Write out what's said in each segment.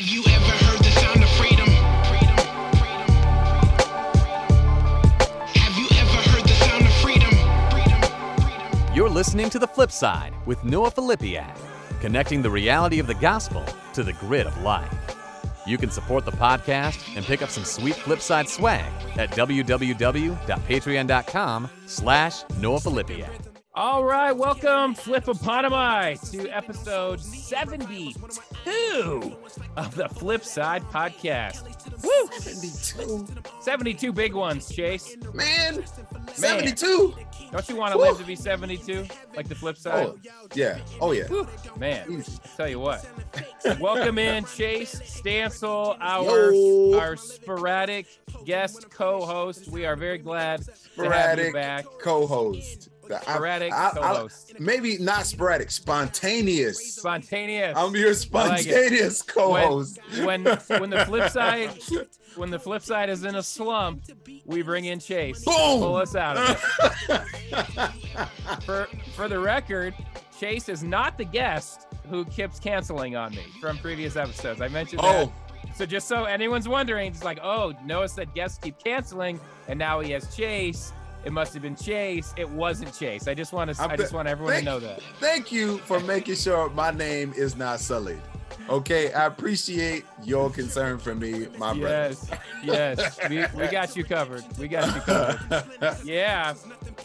Have you ever heard the sound of freedom? Have you ever heard the sound of freedom? You're listening to The Flip Side with Noah Filipiak, connecting the reality of the gospel to the grid of life. You can support the podcast and pick up some sweet Flipside swag at www.patreon.com slash Noah Filipiak. All right, welcome, Flip Flipopotomi, to episode 72 of the Flip Side Podcast. Woo! 72. 72 big ones, Chase. Man, 72. Don't you want to Woo. live to be 72 like the flip side? Oh, yeah. Oh, yeah. Whew, man, Easy. Tell you what. Welcome in Chase Stancle, our Yo. our sporadic guest co-host. We are very glad to have you back. co-host. The- I- Sporadic I- I- co-host. maybe not sporadic, spontaneous. Spontaneous. I'm your like spontaneous co-host. when when the flip side when the flip side is in a slump, we bring in Chase. Boom! Pull us out of it. For for the record, Chase is not the guest who keeps canceling on me from previous episodes. I mentioned that. oh, So just so anyone's wondering, it's like, oh, Noah said guests keep canceling, and now he has Chase. It must have been Chase. It wasn't Chase. I just want to. I'm just want everyone to know that. thank you for making sure my name is not sullied. Okay, I appreciate your concern for me, my brother. Yes, yes, we, we got you covered. We got you covered. Yeah.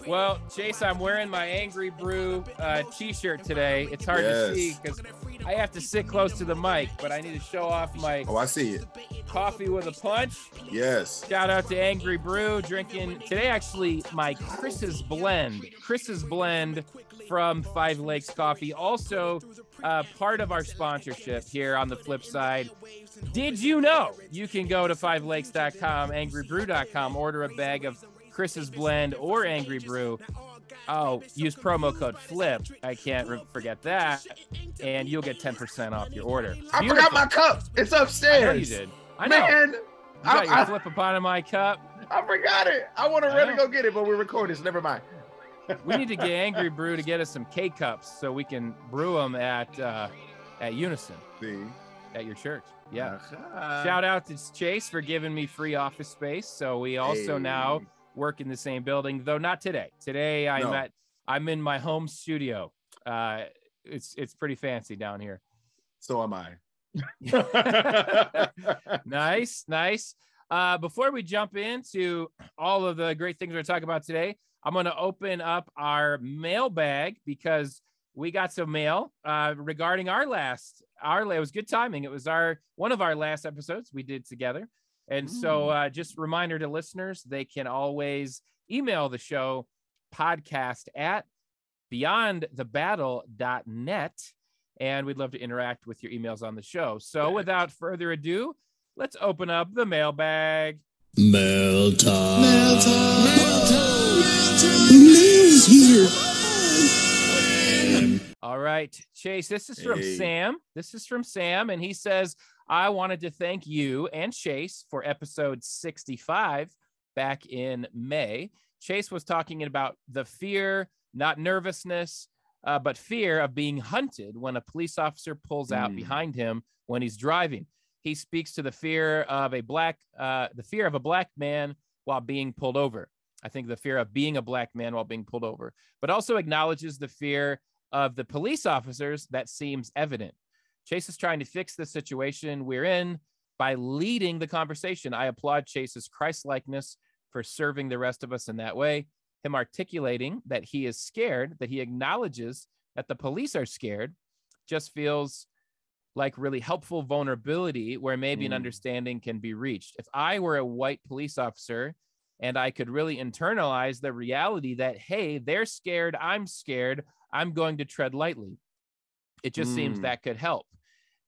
Well, Chase, I'm wearing my Angry Brew uh, t-shirt today. It's hard to see because I have to sit close to the mic, but I need to show off my oh, I see it. coffee with a punch. Yes. Shout out to Angry Brew drinking today. Actually, my Chris's blend, Chris's blend from Five Lakes Coffee. Also, uh, part of our sponsorship here on the flip side. Did you know you can go to fivelakes.com, angrybrew.com, order a bag of Chris's blend or Angry Brew. Oh, use promo code FLIP. I can't re- forget that. And you'll get 10% off your order. I forgot my cup. It's upstairs. you did. I know. Man, you got I, your I, flip upon my cup. I forgot it. I want to run and go get it, but we're recording, so never mind. We need to get Angry Brew to get us some K cups so we can brew them at uh, at Unison See? at your church. Yeah. Uh-huh. Shout out to Chase for giving me free office space. So we also now work in the same building, though not today. Today I'm No. at I'm in my home studio. Uh, it's it's pretty fancy down here. So am I. nice, nice. Uh, before we jump into all of the great things we're talking about today, I'm going to open up our mailbag because we got some mail uh, regarding our last. Our it was good timing. It was our one of our last episodes we did together, and so uh, just reminder to listeners they can always email the show podcast at beyondthebattle.net and we'd love to interact with your emails on the show. So without further ado, let's open up the mailbag. Mail time. Mail time. Mail time. Mail's here. All right, Chase, this is from Hey. Sam. This is from Sam, and he says, I wanted to thank you and Chase for episode 65 back in May. Chase was talking about the fear, not nervousness, uh, but fear of being hunted when a police officer pulls out Mm. behind him when he's driving. He speaks to the fear of a black, uh, the fear of a black man while being pulled over. I think the fear of being a black man while being pulled over, but also acknowledges the fear of the police officers that seems evident. Chase is trying to fix the situation we're in by leading the conversation. I applaud Chase's Christ likeness for serving the rest of us in that way. Him articulating that he is scared, that he acknowledges that the police are scared, just feels like really helpful vulnerability where maybe an Mm. understanding can be reached. If I were a white police officer and I could really internalize the reality that, hey, they're scared, I'm scared, I'm going to tread lightly. It just seems Mm. that could help.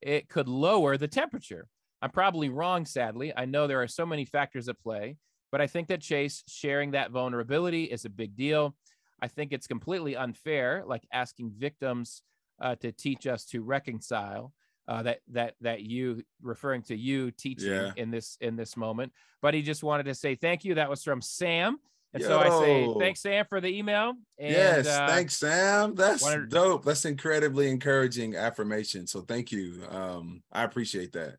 It could lower the temperature. I'm probably wrong, sadly. I know there are so many factors at play, but I think that Chase sharing that vulnerability is a big deal. I think it's completely unfair, like asking victims uh, to teach us to reconcile. Uh, that that that you referring to you teaching Yeah. in this in this moment, but he just wanted to say thank you. That was from Sam, and so I say thanks Sam for the email. And, yes, uh, thanks, Sam. That's wanted- dope. That's incredibly encouraging affirmation. So thank you. Um, I appreciate that.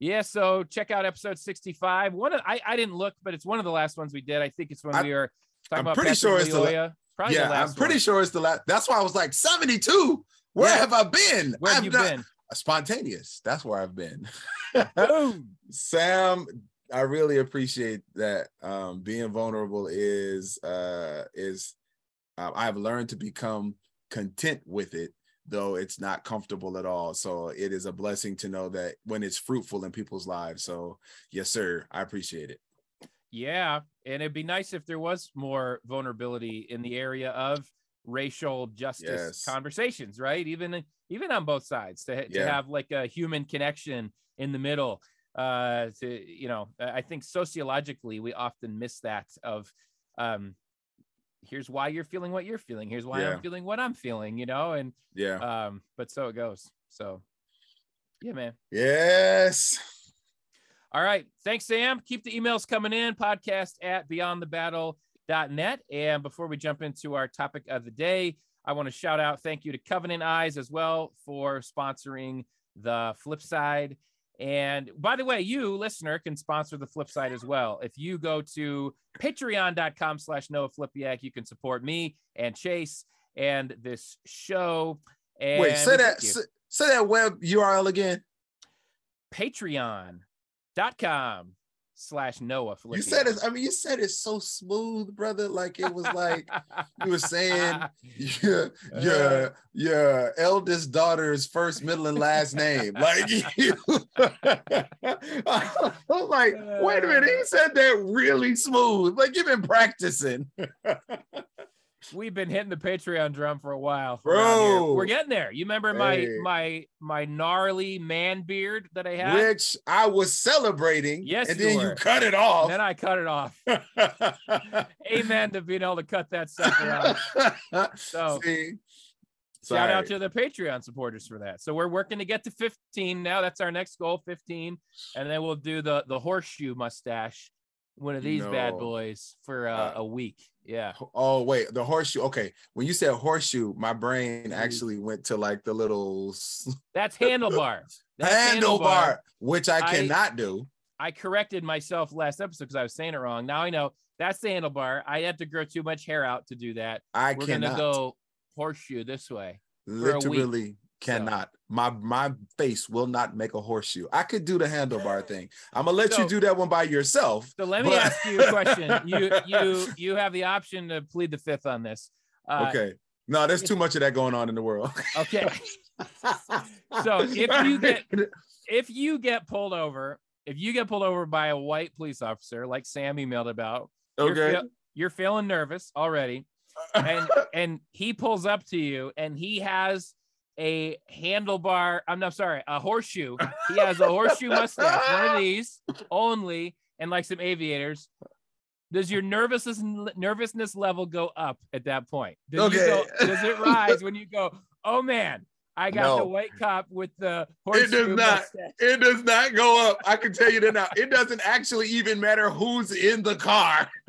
Yeah, so check out episode 65. One of I, I didn't look, but it's one of the last ones we did. I think it's when I- we were talking I'm about pretty Patrick sure it's the. Probably yeah, I'm pretty one. sure it's the last. That's why I was like 72. Where Yeah. have I been? Where have I've you not- been? Spontaneous. That's where I've been. Sam, I really appreciate that. Um, being vulnerable is uh is uh, I've learned to become content with it, though it's not comfortable at all. So it is a blessing to know that when it's fruitful in people's lives. So yes, sir, I appreciate it. Yeah, and it'd be nice if there was more vulnerability in the area of racial justice Yes. conversations, right? Even even on both sides to, to Yeah. have like a human connection in the middle. Uh, to you know, I think sociologically we often miss that of, um, here's why you're feeling what you're feeling. Here's why Yeah. I'm feeling what I'm feeling. You know, and Yeah. um, but so it goes. So, yeah, man. yes. All right. Thanks, Sam. Keep the emails coming in. Podcast at beyondthebattle.net. And before we jump into our topic of the day, I want to shout out thank you to Covenant Eyes as well for sponsoring the flip side. And by the way, you listener can sponsor the flip side as well. If you go to patreon.com slash Noah Filipiak, you can support me and Chase and this show. And Wait, say that say, say that web URL again. patreon.com slash Noah You said it. I mean, you said it so smooth, brother. Like it was like you were saying your your uh. your eldest daughter's first, middle, and last name. Like you, I was like, wait a minute, he uh. said that really smooth. Like you've been practicing, We've been hitting the Patreon drum for a while. Bro. We're getting there. You remember my Hey. my my gnarly man beard that I had? which I was celebrating. Yes, and you then were. you cut it And off. then I cut it off. Amen to being able to cut that sucker off. So- See, Shout out to the Patreon supporters for that. So we're working to get to 15 now. That's our next goal, 15. And then we'll do the the horseshoe mustache, one of these bad boys for uh, Uh, a week. Yeah. Oh wait, the horseshoe. Okay, when you said horseshoe, my brain Mm. actually went to like the little That's handlebar. That's handlebar, which I I- cannot do. I corrected myself last episode because I was saying it wrong. Now I know that's the handlebar. I had to grow too much hair out to do that. I We're cannot. gonna go horseshoe this way. Literally cannot. My my face will not make a horseshoe. I could do the handlebar thing. I'm gonna let So- you do that one by yourself. So let me But- ask you a question. You you you have the option to plead the fifth on this. Uh, okay. No, there's too much of that going on in the world. Okay. So if you get- If you get pulled over, if you get pulled over by a white police officer, like Sam emailed about, you're, okay, you're feeling nervous already, and and he pulls up to you, and he has a handlebar. I'm not sorry, a horseshoe. He has a horseshoe mustache, one of these only, and like some aviators. Does your nervousness nervousness level go up at that point? Does, you Okay. go, does it rise when you go, oh man, I got the white cop with the It does not. mustache. It does not go up. I can tell you that now. It doesn't actually even matter who's in the car.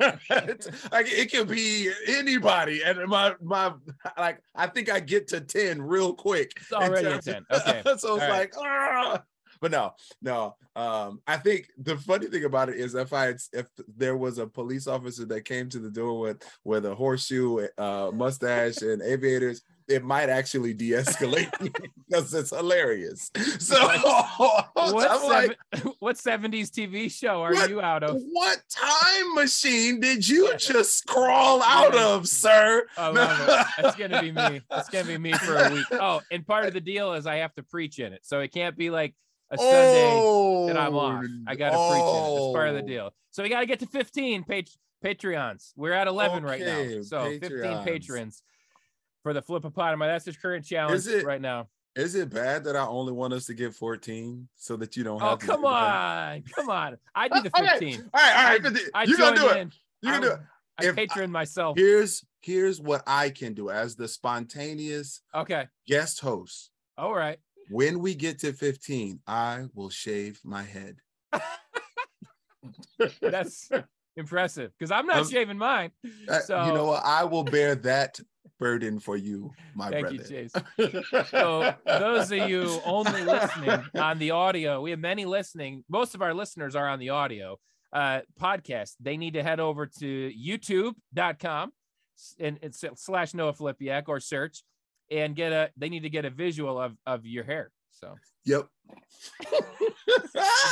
Like it can be anybody. And my my like I think I get to 10 real quick. It's already 10. Okay. so it's All like, "Ah." but no, no. Um, I think the funny thing about it is if I had, if there was a police officer that came to the door with with a horseshoe, uh, mustache, and aviators, it might actually de-escalate because it's hilarious. So What, like, what 70s TV show are What- you out of? what time machine did you just crawl out of, sir? I love it. That's gonna be me. That's gonna be me for a week. Oh, and part of the deal is I have to preach in it, so it can't be like a Sunday oh, that I'm oh, off. I got to preach it. That's part of the oh. deal. So we got to get to 15 pat- Patreons. We're at 11 right now. Okay, So 15 patrons for the flip of Flipopotami. That's his current challenge Is it- right now. Is it bad that I only want us to get 14 so that you don't have Oh, to come on. Come on. I do the 15. All right, all right. I- 50. I you gonna do it. in. You can do it. I If I- patron myself. Here's here's what I can do as the spontaneous Okay. guest host. All right. When we get to 15, I will shave my head. That's impressive because I'm not Um, shaving mine. Uh, So- you know what? I will bear that burden for you, my Thank brother. you, Chase. So those of you only listening on the audio, we have many listening. Most of our listeners are on the audio uh, podcast. They need to head over to youtube.com and it's slash Noah Filipiak or search and get a, they need to get a visual of, of your hair. So Yep.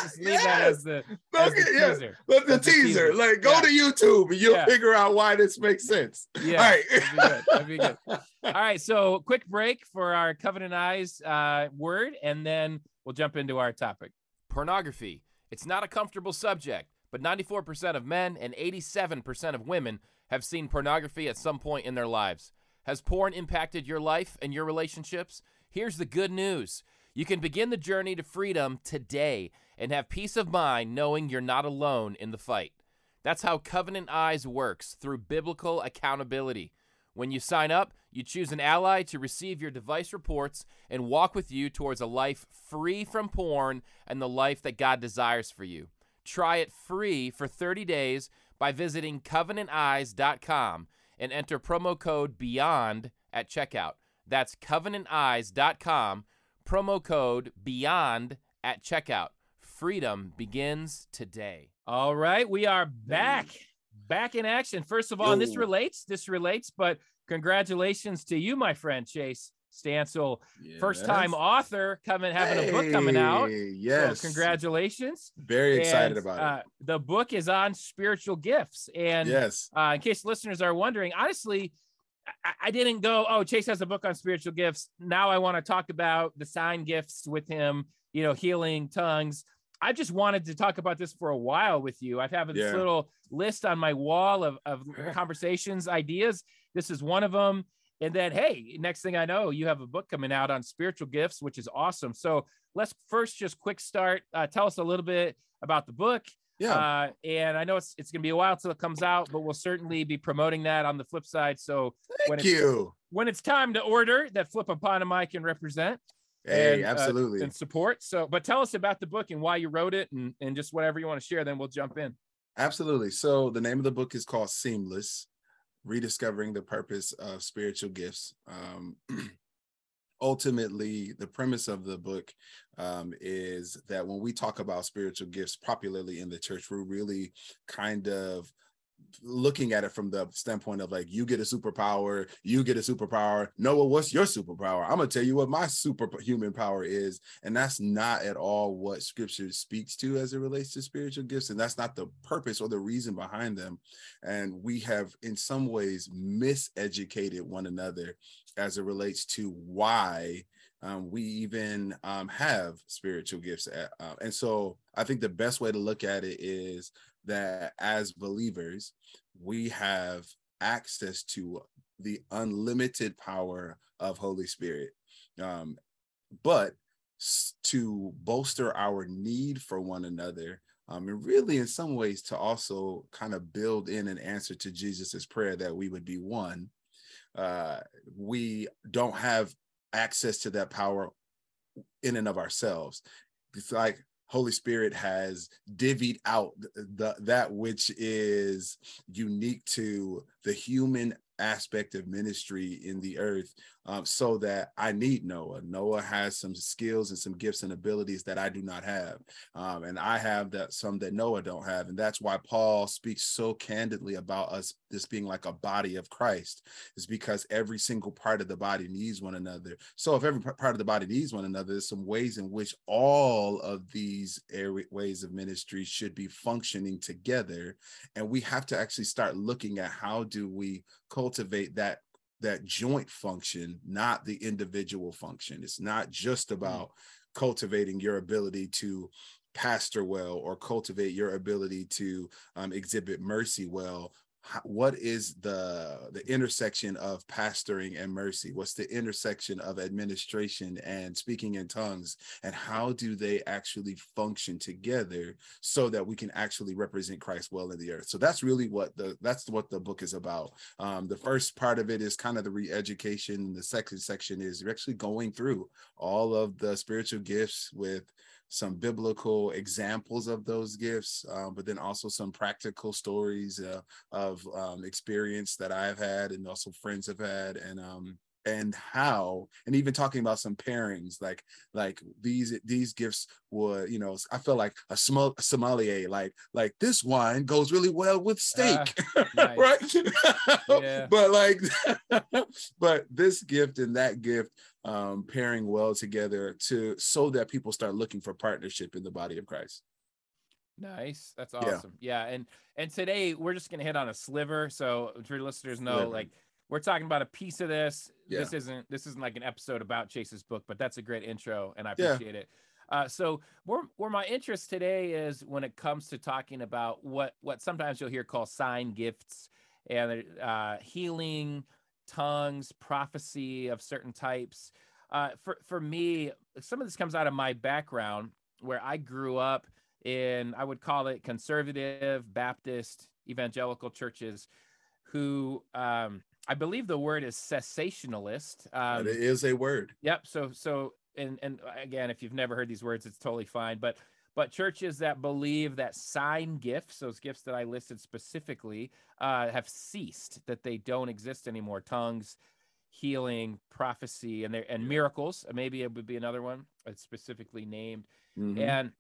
just leave that as the, as the Okay, yeah. teaser. Look, the As the teaser. teaser. Like, go Yeah. to YouTube and you'll Yeah. figure out why this makes sense. Yeah. All right. That'd be good. That'd be good. All right. So quick break for our covenant eyes uh, word, and then we'll jump into our topic. Pornography. It's not a comfortable subject, but 94% of men and 87% of women have seen pornography at some point in their lives. Has porn impacted your life and your relationships? Here's the good news. You can begin the journey to freedom today and have peace of mind knowing you're not alone in the fight. That's how Covenant Eyes works through biblical accountability. When you sign up, you choose an ally to receive your device reports and walk with you towards a life free from porn and the life that God desires for you. Try it free for 30 days by visiting covenanteyes.com and enter promo code BEYOND at checkout. That's covenanteyes.com, promo code BEYOND at checkout. Freedom begins today. All right, we are back. Back in action. First of all, and this relates, this relates, but congratulations to you, my friend Chase Stancle. First time author coming having a book coming out. Hey, Yes. So congratulations. Very excited And, about uh, the book is on spiritual gifts. And Yes. uh, in case listeners are wondering, honestly, I, didn't go, oh, Chase has a book on spiritual gifts. Now I want to talk about the sign gifts with him, you know, healing tongues. I just wanted to talk about this for a while with you. I've had this Yeah. little list on my wall of, of conversations, ideas. This is one of them. And then, hey, next thing I know, you have a book coming out on spiritual gifts, which is awesome. So let's first just quick start. Uh, tell us a little bit about the book. Yeah. Uh, and I know it's it's gonna be a while till it comes out, but we'll certainly be promoting that on the flip side. So when Thank it's you. when it's time to order, that Flip Upon a Mic can represent Hey, and, uh, absolutely. and support. So, but tell us about the book and why you wrote it, and and just whatever you want to share. Then we'll jump in. Absolutely. So the name of the book is called Seamless: Rediscovering the Purpose of Spiritual Gifts. Um, ultimately, the premise of the book um, is that when we talk about spiritual gifts popularly in the church, we're really kind of looking at it from the standpoint of like you get a superpower you get a superpower. Noah what's your superpower? I'm gonna tell you what my superhuman power is. And that's not at all what scripture speaks to as it relates to spiritual gifts. And that's not the purpose or the reason behind them. And we have in some ways miseducated one another as it relates to why um, we even um, have spiritual gifts at, uh, and so i think the best way to look at it is that as believers, we have access to the unlimited power of Holy Spirit. Um, but to bolster our need for one another, um, and really in some ways to also kind of build in an answer to Jesus's prayer that we would be one, uh, we don't have access to that power in and of ourselves. It's like Holy Spirit has divvied out th- the that which is unique to the human aspect of ministry in the earth um, so that I need Noah. Noah has some skills and some gifts and abilities that I do not have. Um, and I have that some that Noah don't have. And that's why Paul speaks so candidly about us this being like a body of Christ is because every single part of the body needs one another. So if every part of the body needs one another, there's some ways in which all of these ways of ministry should be functioning together. And we have to actually start looking at how do we cultivate that that joint function, not the individual function. It's not just about cultivating your ability to pastor well or cultivate your ability to um, exhibit mercy well what is the the intersection of pastoring and mercy? What's the intersection of administration and speaking in tongues? And how do they actually function together so that we can actually represent christ well in the earth? So that's really what the that's what the book is about. Um, the first part of it is kind of the re-education the second section is actually going through all of the spiritual gifts with some biblical examples of those gifts, um, but then also some practical stories uh, of um, experience that I've had and also friends have had, and um, and how and even talking about some pairings like like these these gifts would you know i feel like a small sommelier like like this wine goes really well with steak nice. right Yeah. but like but this gift and that gift um pairing well together to so that people start looking for partnership in the body of christ Nice. That's awesome. Yeah. And and today we're just gonna hit on a sliver. So for your listeners know, Sliver. like we're talking about a piece of this. Yeah. This isn't this isn't like an episode about Chase's book, but that's a great intro and I Yeah. appreciate it. Uh, so where where my interest today is when it comes to talking about what what sometimes you'll hear called sign gifts and uh, healing, tongues, prophecy of certain types. Uh, for for me, some of this comes out of my background where I grew up in I would call it conservative Baptist evangelical churches who um, I believe the word is cessationalist. Um, it is a word Yep. So so and and again, if you've never heard these words, it's totally fine. But but churches that believe that sign gifts, those gifts that I listed specifically, uh, have ceased, that they don't exist anymore. Tongues, healing, prophecy, and there and miracles. Maybe it would be another one that's specifically named. Mhm. And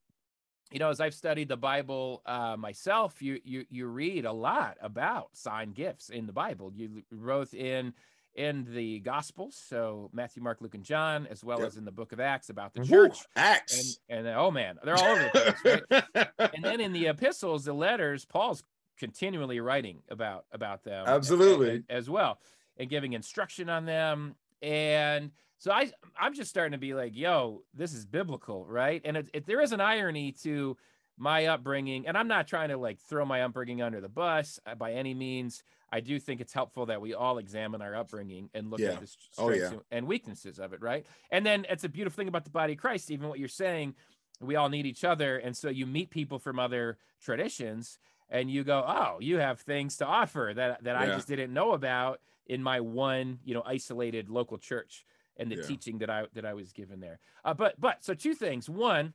you know, as I've studied the Bible uh, myself, you you you read a lot about sign gifts in the Bible. You wrote in in the Gospels, so Matthew, Mark, Luke, and John, as well Yep. as in the Book of Acts about the church. And acts and oh man, they're all over the place, right? and then in the epistles, the letters, Paul's continually writing about about them, Absolutely. as well, and giving instruction on them. And so I, I'm just starting to be like, yo, this is biblical, right? And it, it, there is an irony to my upbringing, and I'm not trying to like throw my upbringing under the bus uh, by any means. I do think it's helpful that we all examine our upbringing and look Yeah. at the Oh, strengths yeah. and weaknesses of it, right? And then it's a beautiful thing about the body of Christ, even what you're saying, we all need each other. And so you meet people from other traditions and you go, oh, you have things to offer that, that I just didn't know about in my one, you know, isolated local church and the Yeah. teaching that I, that I was given there. Uh, but, but so two things, one,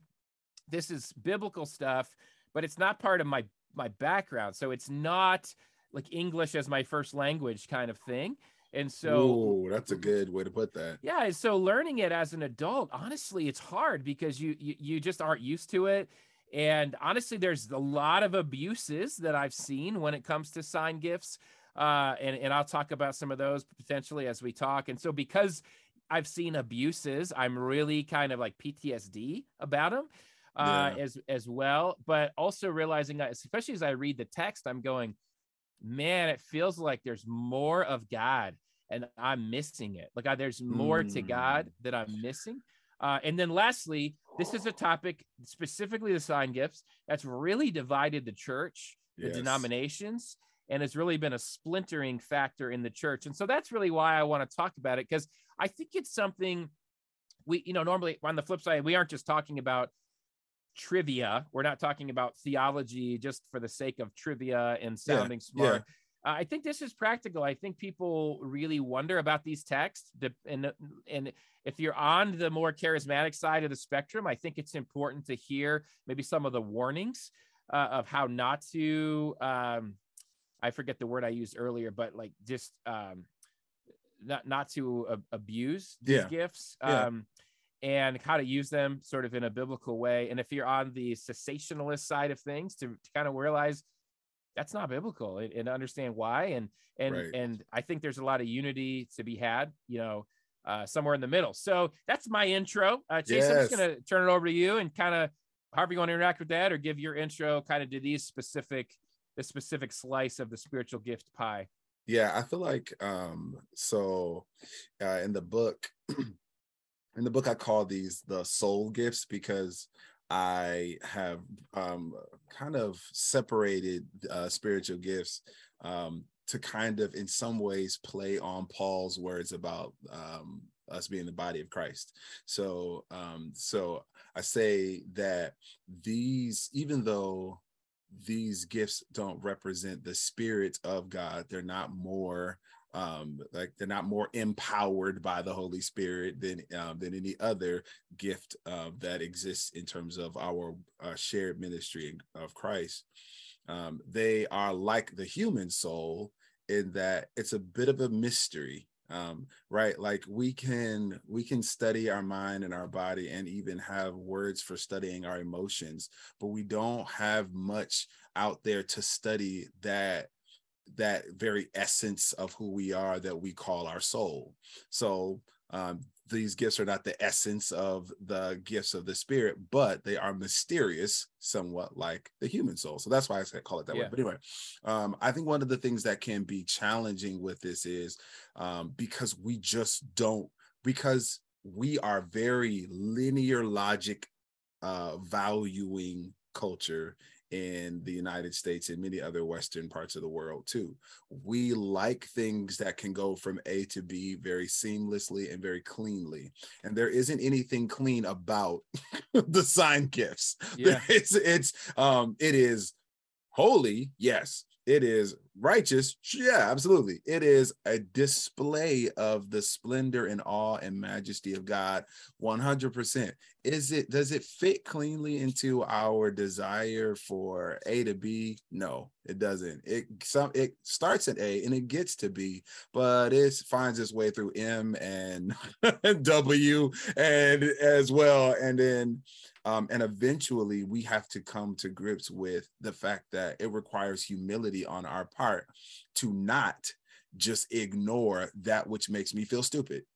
this is biblical stuff, but it's not part of my, my background. So it's not like English as my first language kind of thing. And so Ooh, that's a good way to put that yeah, and so learning it as an adult, honestly, it's hard because you, you you just aren't used to it. And honestly, there's a lot of abuses that I've seen when it comes to sign gifts. Uh, and, and I'll talk about some of those potentially as we talk. And so because I've seen abuses, I'm really kind of like PTSD about them uh, Yeah. as as well. But also realizing that, especially as I read the text, I'm going, man, it feels like there's more of God and I'm missing it. Like I, there's more to God Mm. that I'm missing. Uh, and then lastly, this is a topic specifically the sign gifts that's really divided the church, the Yes. denominations, and has really been a splintering factor in the church. And so that's really why I want to talk about it because I think it's something we, you know, normally on the flip side, we aren't just talking about trivia. We're not talking about theology just for the sake of trivia and Yeah, sounding smart. Uh, I think this is practical. I think people really wonder about these texts, and and if you're on the more charismatic side of the spectrum, I think it's important to hear maybe some of the warnings uh, of how not to. Um, I forget the word I used earlier, but like just um, not not to ab- abuse these Yeah. gifts. Yeah. Um, and how to use them sort of in a biblical way. And if you're on the cessationalist side of things, to, to kind of realize that's not biblical and, and understand why. And and Right. and I think there's a lot of unity to be had, you know, uh, somewhere in the middle. So that's my intro. Uh, Chase, I'm just gonna turn it over to you and kind of however you want to interact with that, or give your intro kind of to these specific the specific slice of the spiritual gift pie. Yeah, I feel like um so uh in the book in the book I call these the soul gifts because I have um kind of separated uh spiritual gifts um to kind of in some ways play on Paul's words about um us being the body of Christ. So um so I say that these even though these gifts don't represent the spirit of God. They're not more um like they're not more empowered by the holy spirit than um, than any other gift uh, that exists in terms of our uh, shared ministry of christ um, they are like the human soul in that it's a bit of a mystery um, right like we can we can study our mind and our body and even have words for studying our emotions but we don't have much out there to study that that very essence of who we are that we call our soul. So um, these gifts are not the essence of the gifts of the spirit, but they are mysterious, somewhat like the human soul. So that's why I said call it that Yeah. way. But anyway, um, I think one of the things that can be challenging with this is um, because we just don't, because we are very linear logic uh, valuing culture in the United States and many other Western parts of the world too. We like things that can go from A to B very seamlessly and very cleanly. And there isn't anything clean about the sign gifts. Yeah. It's it's um it is holy, yes. It is righteous, yeah, absolutely. It is a display of the splendor and awe and majesty of God 100%. Is it does it fit cleanly into our desire for A to B? No, it doesn't. It some it starts at A and it gets to B, but it finds its way through M and W and as well and then um, and eventually we have to come to grips with the fact that it requires humility on our part to not just ignore that which makes me feel stupid.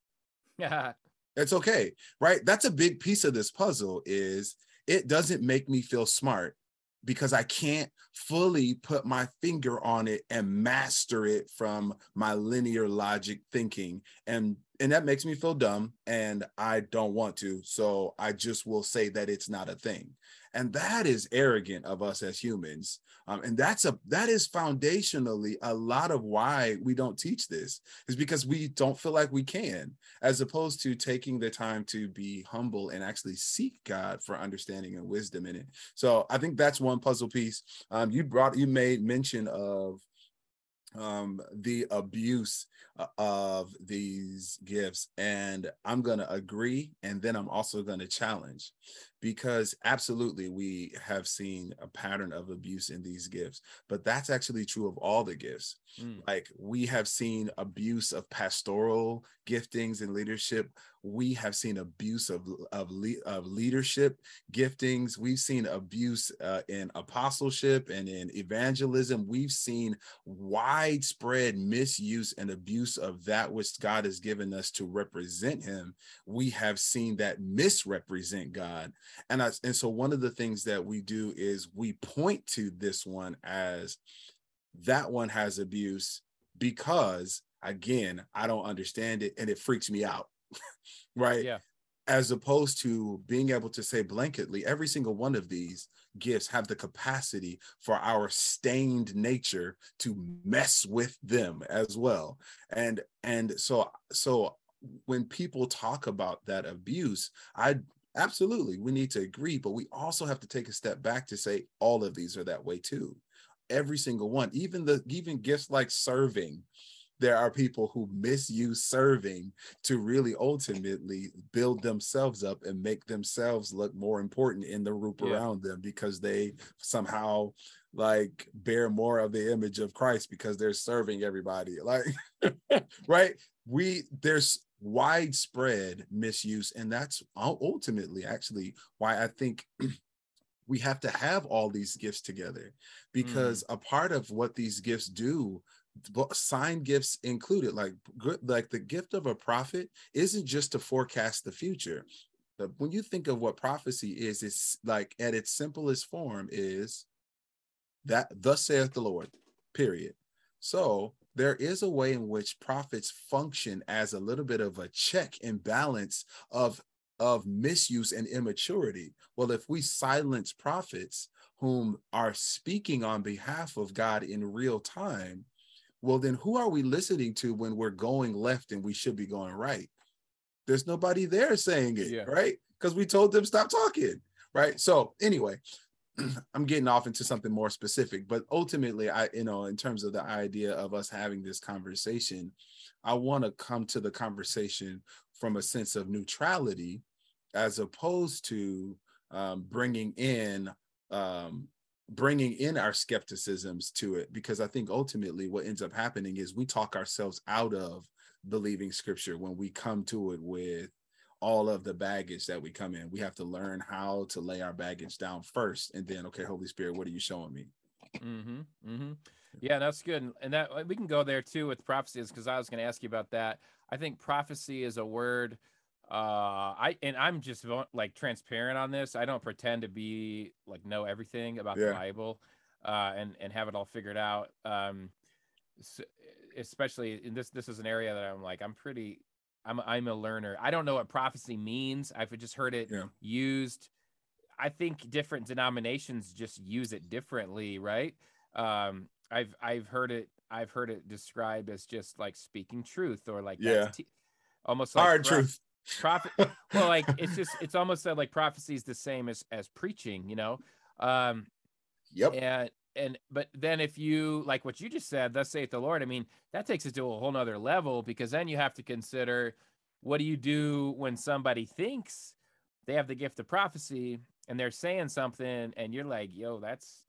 Yeah. it's okay right? That's a big piece of this puzzle is it doesn't make me feel smart because i can't fully put my finger on it and master it from my linear logic thinking. And and that makes me feel dumb and i don't want to. So i just will say that it's not a thing and that is arrogant of us as humans um, and that's a that is foundationally a lot of why we don't teach this is because we don't feel like we can as opposed to taking the time to be humble and actually seek God for understanding and wisdom in it. So I think that's one puzzle piece. Um, you brought you made mention of um the abuse uh, of these gifts and i'm going to agree and then i'm also going to challenge because absolutely we have seen a pattern of abuse in these gifts but that's actually true of all the gifts. Mm. like we have seen abuse of pastoral giftings and leadership. We have seen abuse of of, le- of leadership giftings. We've seen abuse uh, in apostleship and in evangelism. We've seen widespread misuse and abuse of that which god has given us to represent him. We have seen that misrepresent god and I, and so one of the things that we do is we point to this one as that one has abuse because again i don't understand it and it freaks me out. Right? Yeah. as opposed to being able to say blanketly every single one of these gifts have the capacity for our stained nature to mess with them as well. And and so so when people talk about that abuse i absolutely we need to agree but we also have to take a step back to say all of these are that way too every single one even the even gifts like serving there are people who misuse serving to really ultimately build themselves up and make themselves look more important in the group Yeah. around them because they somehow like bear more of the image of Christ because they're serving everybody like right we there's widespread misuse and that's ultimately actually why I think we have to have all these gifts together because mm. a part of what these gifts do sign gifts included like like the gift of a prophet isn't just to forecast the future. But when you think of what prophecy is it's like at its simplest form is that thus saith the lord period. So there is a way in which prophets function as a little bit of a check and balance of of misuse and immaturity. Well, if we silence prophets whom are speaking on behalf of God in real time, well, then who are we listening to when we're going left and we should be going right? There's nobody there saying it, Yeah. right? Because we told them stop talking, right? So, anyway, I'm getting off into something more specific, but ultimately, I, you know, in terms of the idea of us having this conversation, I want to come to the conversation from a sense of neutrality as opposed to um, bringing in um, bringing in our skepticisms to it because i think ultimately what ends up happening is we talk ourselves out of believing scripture when we come to it with all of the baggage that we come in we have to learn how to lay our baggage down first and then okay holy spirit what are you showing me Mm-hmm. Mm-hmm. Yeah, that's good. And- that we can go there too with prophecies because I was going to ask you about that. I think prophecy is a word. Uh, I and I'm just like transparent on this. I don't pretend to be like know everything about the Bible, uh, and and have it all figured out. Um, s- especially in this this is an area that I'm like I'm pretty. I'm I'm a learner. I don't know what prophecy means. I've just heard it Yeah. used I think different denominations just use it differently, right? Um, I've I've heard it I've heard it described as just like speaking truth or like Yeah. te- almost like hard pro- truth prophet. well, like it's just it's almost said like prophecy is the same as as preaching, you know. Um, yep and and but then if you like what you just said, thus saith the Lord, I mean, that takes it to a whole nother level because then you have to consider what do you do when somebody thinks they have the gift of prophecy and they're saying something and you're like, yo, that's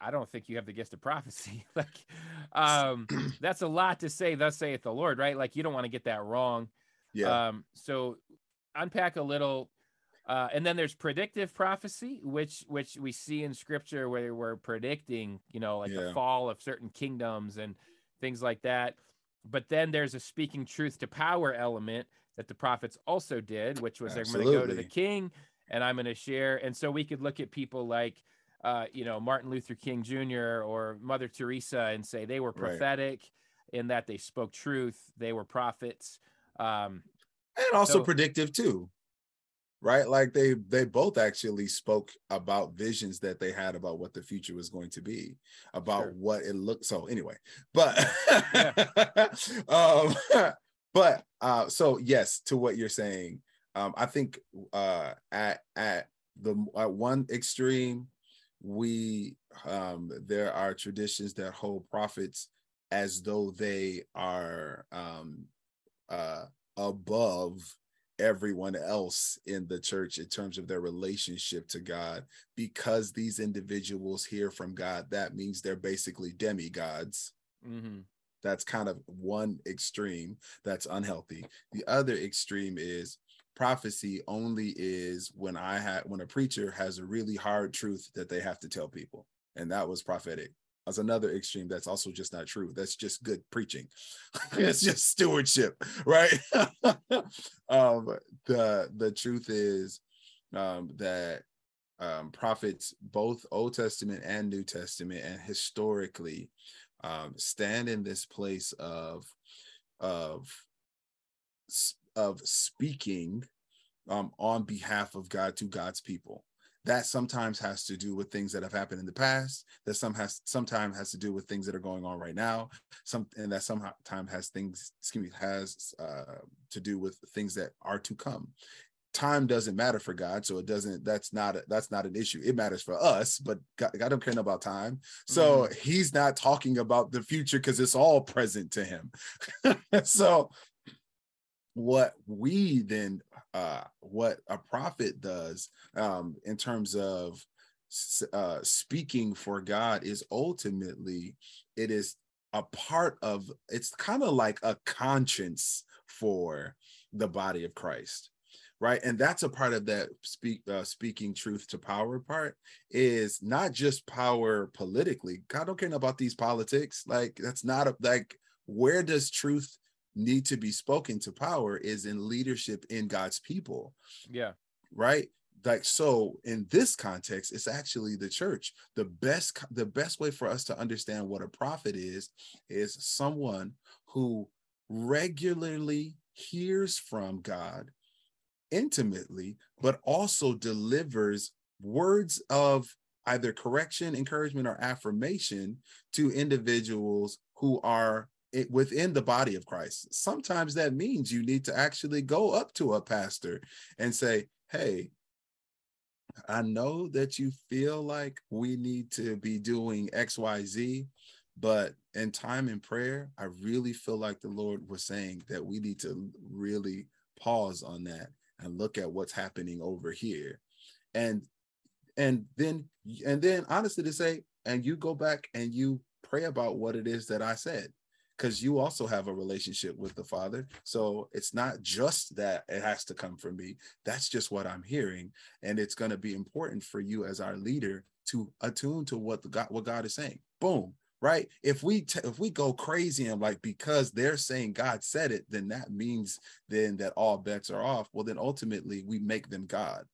I don't think you have the gift of prophecy. like um that's a lot to say, thus saith the Lord, right? Like you don't want to get that wrong. yeah Um, so unpack a little, uh, and then there's predictive prophecy, which which we see in scripture where we're predicting, you know, like Yeah. the fall of certain kingdoms and things like that. But then there's a speaking truth to power element that the prophets also did, which was they're going to go to the king and I'm going to share. And so we could look at people like, uh, you know, Martin Luther King Jr. or Mother Teresa and say they were Right. prophetic in that they spoke truth, they were prophets. Um, and also So- predictive too right like they they both actually spoke about visions that they had about what the future was going to be about Sure. what it looked so anyway but um but uh so yes to what you're saying um i think uh at at the at one extreme we um there are traditions that hold prophets as though they are um uh above everyone else in the church in terms of their relationship to God because these individuals hear from God that means they're basically demigods. Mhm. that's kind of one extreme that's unhealthy. The other extreme is prophecy only is when i had when a preacher has a really hard truth that they have to tell people and that was prophetic as another extreme that's also just not true. That's just good preaching. It's just stewardship right? Um the the truth is um that um prophets both old testament and new testament and historically um, stand in this place of of of speaking um, on behalf of God to God's people. That sometimes has to do with things that have happened in the past. That some has sometimes has to do with things that are going on right now. Some and that sometimes has things excuse me has uh, to do with things that are to come time doesn't matter for God, so it doesn't. That's not a, that's not an issue. It matters for us, but God, God don't care about time. So He's not talking about the future because it's all present to Him. so what we then uh what a prophet does um in terms of uh speaking for God is ultimately it is a part of it's kind of like a conscience for the body of Christ right? And that's a part of that speak uh, speaking truth to power part is not just power politically. God don't care about these politics. Like that's not a, like where does truth need to be spoken to power is in leadership in god's people. Yeah. right? Like so in this context it's actually the church. The best the best way for us to understand what a prophet is is someone who regularly hears from god intimately but also delivers words of either correction encouragement or affirmation to individuals who are i- within the body of christ sometimes that means you need to actually go up to a pastor and say hey I know that you feel like we need to be doing XYZ, but in time and prayer, I really feel like the Lord was saying that we need to really pause on that and look at what's happening over here. And and then and then honestly to say, and you go back and you pray about what it is that I said because you also have a relationship with the father. So it's not just that it has to come from me. That's just what i'm hearing. And it's going to be important for you as our leader to attune to what the god what god is saying. Boom right? If we t- if we go crazy and like because they're saying god said it then that means then that all bets are off. Well then ultimately we make them god.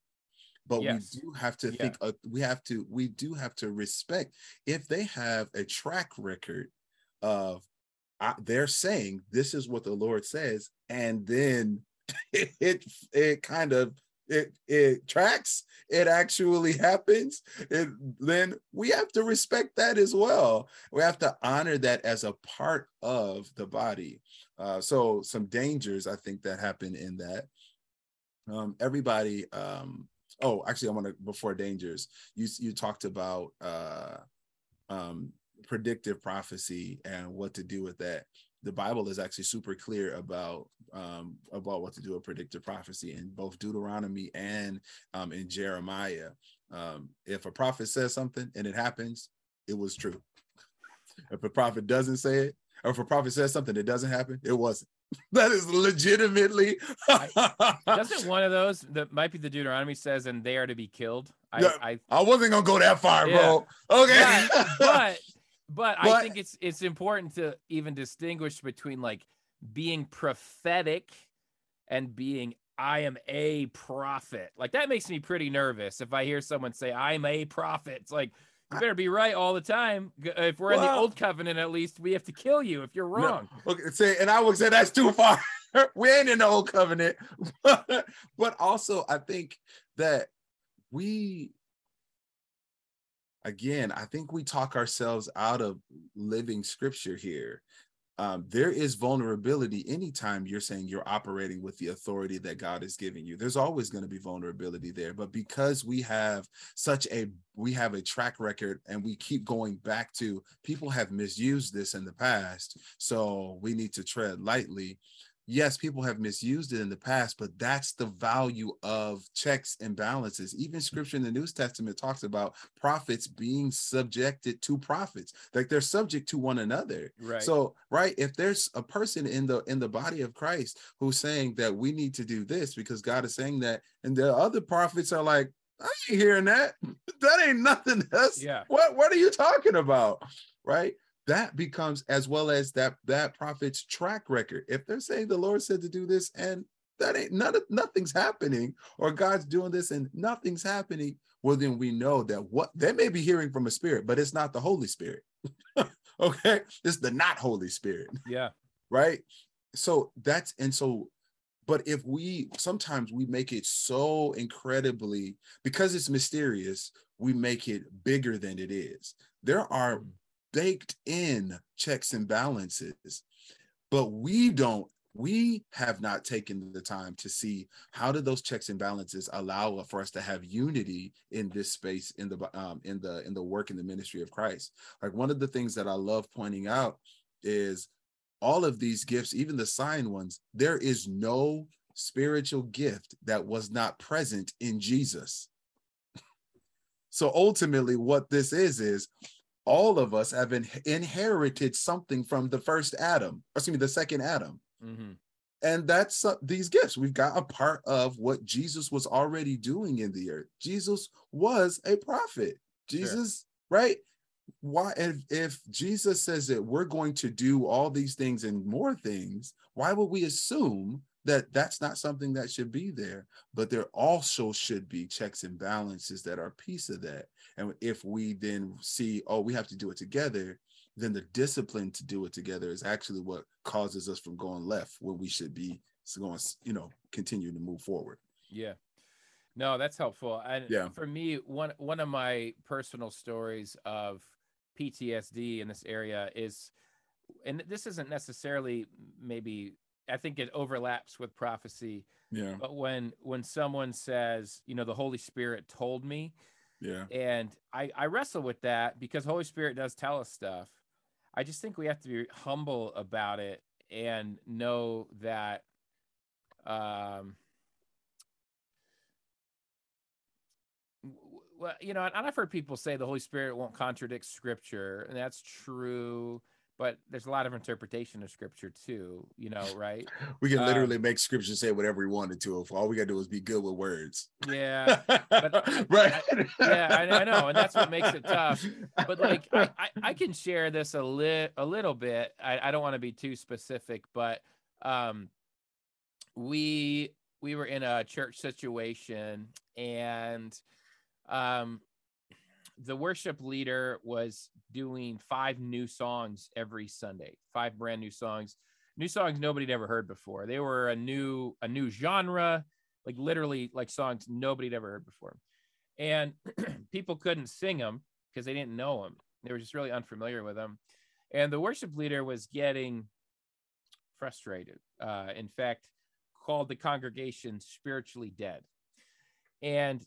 But Yes. we do have to Yeah. think uh, we have to we do have to respect if they have a track record of I, they're saying this is what the lord says and then it it, kind of it it tracks it actually happens it, then we have to respect that as well. We have to honor that as a part of the body. Uh, so some dangers i think that happen in that. Um, everybody um, oh actually i want to before dangers you you talked about uh, um, predictive prophecy and what to do with that the bible is actually super clear about um, about what to do with predictive prophecy in both deuteronomy and um, in jeremiah um, if a prophet says something and it happens it was true if a prophet doesn't say it or if a prophet says something that doesn't happen it wasn't that is legitimately Doesn't one of those that might be the Deuteronomy says, and they are to be killed? I, Yeah. I I wasn't gonna go that far, bro. Okay. but, but but I think it's it's important to even distinguish between like being prophetic and being I am a prophet. Like that makes me pretty nervous if I hear someone say I'm a prophet. It's like you better be right all the time. If we're in the old covenant, at least we have to kill you if you're wrong. okay, say, and I would say that's too far. we ain't in the old covenant, but also I think that we, again, I think we talk ourselves out of living scripture here. Um, there is vulnerability anytime you're saying you're operating with the authority that God is giving you. There's always going to be vulnerability there, but because we have such a we have a track record and we keep going back to people have misused this in the past, so we need to tread lightly. Yes, people have misused it in the past, but that's the value of checks and balances. Even mm. scripture in the New Testament talks about prophets being subjected to prophets, like they're subject to one another. Right. So, right, if there's a person in the in the body of Christ who's saying that we need to do this because God is saying that, and the other prophets are like, I ain't hearing that. That ain't nothing. That's Yeah. What what are you talking about? Right? That becomes as well as that that prophet's track record. If they're saying the Lord said to do this and that ain't none of nothing's happening, or God's doing this and nothing's happening, well, then we know that what they may be hearing from a spirit, but it's not the Holy Spirit. okay, it's the not Holy Spirit, yeah. right? So that's and so, but if we sometimes we make it so incredibly because it's mysterious, we make it bigger than it is. There are baked in checks and balances, but we don't. We have not taken the time to see how do those checks and balances allow for us to have unity in this space in the um, in the in the work in the ministry of Christ. Like one of the things that I love pointing out is all of these gifts, even the sign ones, there is no spiritual gift that was not present in Jesus. So ultimately, what this is is all of us have in- inherited something from the first Adam, or excuse me, the second Adam. hmm And that's uh, these gifts. We've got a part of what Jesus was already doing in the earth. Jesus was a prophet. Jesus, right? Why if, if Jesus says that we're going to do all these things and more things, why would we assume that that's not something that should be there? But there also should be checks and balances that are a piece of that. And if we then see, oh, we have to do it together, then the discipline to do it together is actually what causes us from going left when we should be going, you know, continue to move forward. Yeah. No, that's helpful. And Yeah. for me, one one of my personal stories of PTSD in this area is and this isn't necessarily maybe I think it overlaps with prophecy, Yeah. But when when someone says, you know, the Holy Spirit told me, Yeah. and I I wrestle with that because Holy Spirit does tell us stuff. I just think we have to be humble about it and know that um well, you know, and I've heard people say the Holy Spirit won't contradict scripture, and that's true, but there's a lot of interpretation of scripture too, you know, right? We can Um, literally make scripture say whatever we wanted to. If all we gotta do is be good with words. Yeah. but right. yeah, I, I know, and that's what makes it tough. But like, I, I, I can share this a lit a little bit. I, I don't want to be too specific, but um, we we were in a church situation, and um, the worship leader was doing five new songs every Sunday, five brand new songs, new songs nobody'd ever heard before. They were a new a new genre, like literally like songs nobody'd ever heard before and people couldn't sing them because they didn't know them. They were just really unfamiliar with them. And the worship leader was getting frustrated. Uh, in fact, called the congregation spiritually dead. And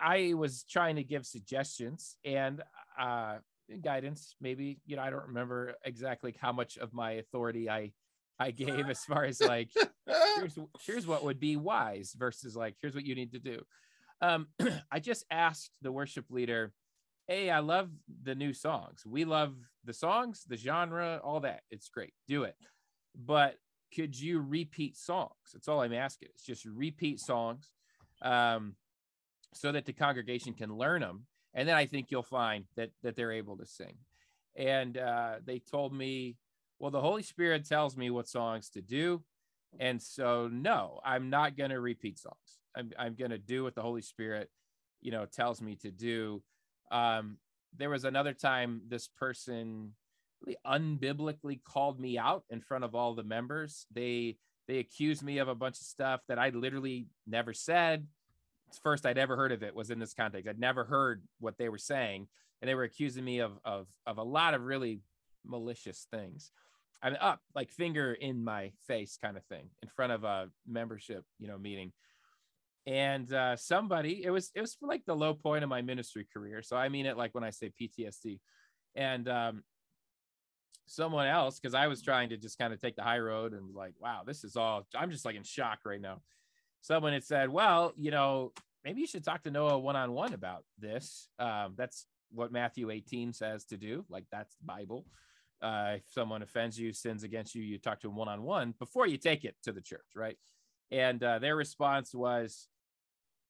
I was trying to give suggestions and uh, guidance. Maybe you know I don't remember exactly how much of my authority I I gave as far as like here's here's what would be wise versus like here's what you need to do. Um, I just asked the worship leader, "Hey, I love the new songs. We love the songs, the genre, all that. It's great. Do it, but could you repeat songs? That's all I'm asking. It's just repeat songs, um, so that the congregation can learn them, and then I think you'll find that that they're able to sing." And uh, they told me, "Well, the Holy Spirit tells me what songs to do." And so, no, I'm not going to repeat songs. I'm, I'm going to do what the Holy Spirit, you know, tells me to do. Um, there was another time this person really unbiblically called me out in front of all the members. They they accused me of a bunch of stuff that I literally never said. First I'd ever heard of it was in this context. I'd never heard what they were saying, and they were accusing me of of of a lot of really malicious things. I'm up like finger in my face kind of thing in front of a membership, you know, meeting. And uh, somebody, it was it was like the low point of my ministry career. So I mean it like when I say PTSD. And um, someone else, because I was trying to just kind of take the high road and like, wow, this is all. I'm just like in shock right now. Someone had said, well, you know, maybe you should talk to Noah one on one about this. Um, that's what Matthew 18 says to do. Like that's the Bible uh, if someone offends you, sins against you, you talk to them one on one before you take it to the church, right? And uh, their response was,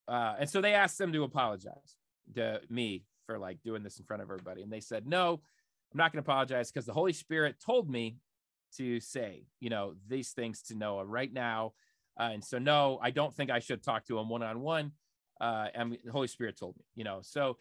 uh, and so they asked them to apologize to me for like doing this in front of everybody. And they said, no, I'm not going to apologize because the Holy Spirit told me to say, you know, these things to Noah right now. Uh, and so, no, I don't think I should talk to him one on one. Uh, and the Holy Spirit told me, you know, so,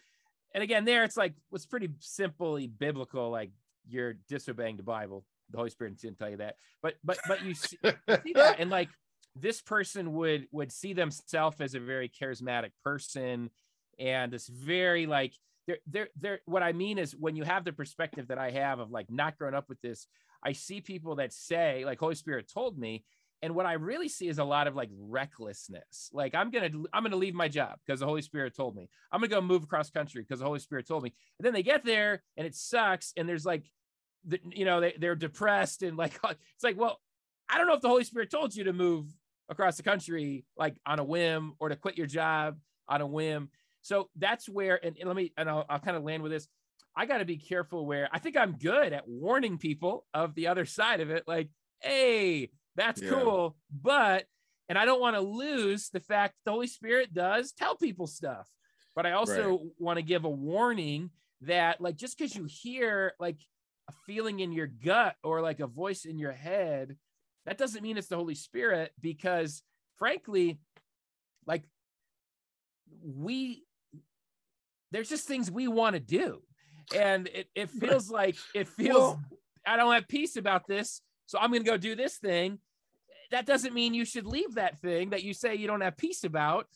and again, there it's like, it's pretty simply biblical, like you're disobeying the Bible. The Holy Spirit didn't tell you that, but but but you see, you see that, and like this person would would see themselves as a very charismatic person, and this very like they're they're they're. What I mean is when you have the perspective that I have of like not growing up with this, I see people that say like Holy Spirit told me, and what I really see is a lot of like recklessness. Like I'm gonna I'm gonna leave my job because the Holy Spirit told me. I'm gonna go move across country because the Holy Spirit told me. And then they get there and it sucks. And there's like, you know, they, they're depressed and like it's like, well, I don't know if the Holy Spirit told you to move across the country like on a whim or to quit your job on a whim. So that's where, and, and let me, and I'll, I'll kind of land with this. I got to be careful where I think I'm good at warning people of the other side of it. Like, hey, that's Yeah. cool. But, and I don't want to lose the fact the Holy Spirit does tell people stuff. But I also want to give a warning that, like, just because you hear like a feeling in your gut or like a voice in your head, that doesn't mean it's the Holy Spirit because, frankly, like, we, there's just things we want to do. And it, it feels like, it feels, Well- I don't have peace about this. So I'm going to go do this thing. That doesn't mean you should leave that thing that you say you don't have peace about.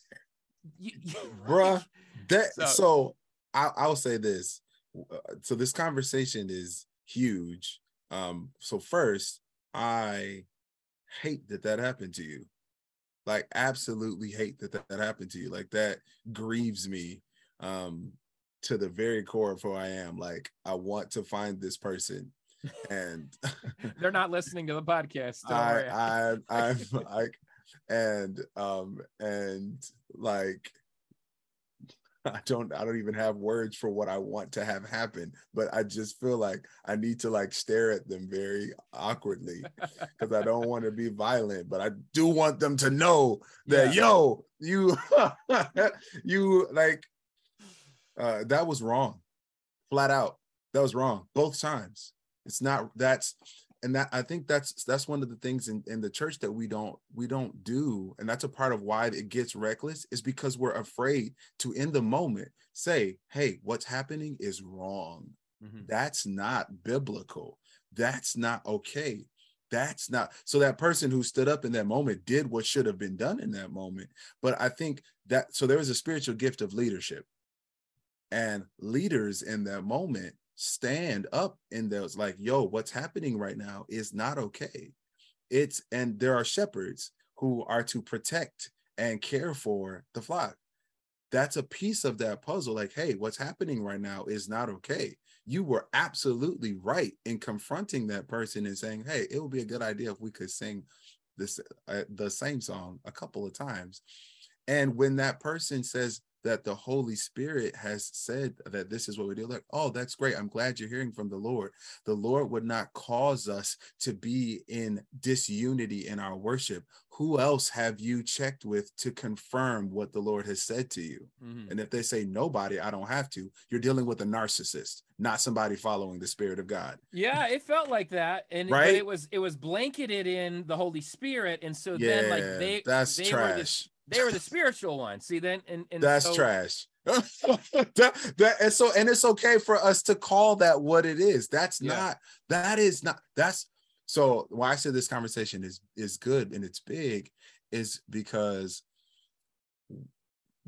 You, Bruh, That So- so, I, I'll say this. So this conversation is huge. Um, so first, I hate that that happened to you. like absolutely hate that, that that happened to you like that grieves me um to the very core of who i am like i want to find this person and They're not listening to the podcast. I. I, I'm like, and um, and like, I don't, I don't even have words for what I want to have happen, but I just feel like I need to like stare at them very awkwardly because I don't want to be violent, but I do want them to know that yo, you, you like, uh, that was wrong, flat out. That was wrong both times. It's not that's and that I think that's that's one of the things in, in the church that we don't we don't do, and that's a part of why it gets reckless is because we're afraid to in the moment say, "Hey, what's happening is wrong. Mhm. That's not biblical. That's not okay." That's not so that person who stood up in that moment did what should have been done in that moment. But I think that so there was a spiritual gift of leadership. And leaders in that moment stand up in those like, yo, what's happening right now is not okay. It's and there are shepherds who are to protect and care for the flock. That's a piece of that puzzle. Like, hey, what's happening right now is not okay. You were absolutely right in confronting that person and saying, hey, it would be a good idea if we could sing this uh, the same song a couple of times. And when that person says that the Holy Spirit has said that this is what we do, like, oh, that's great. I'm glad you're hearing from the Lord. The Lord would not cause us to be in disunity in our worship. Who else have you checked with to confirm what the Lord has said to you? Mhm. And if they say nobody, I don't have to, you're dealing with a narcissist, not somebody following the Spirit of God. Yeah, it felt like that, and Right? it was it was blanketed in the Holy Spirit, and so then like they that's they were the trash. They were the spiritual ones. See, then and, and That's so- trash. that, that and so and it's okay for us to call that what it is. That's Yeah. not that is not that's so why I said this conversation is is good and it's big is because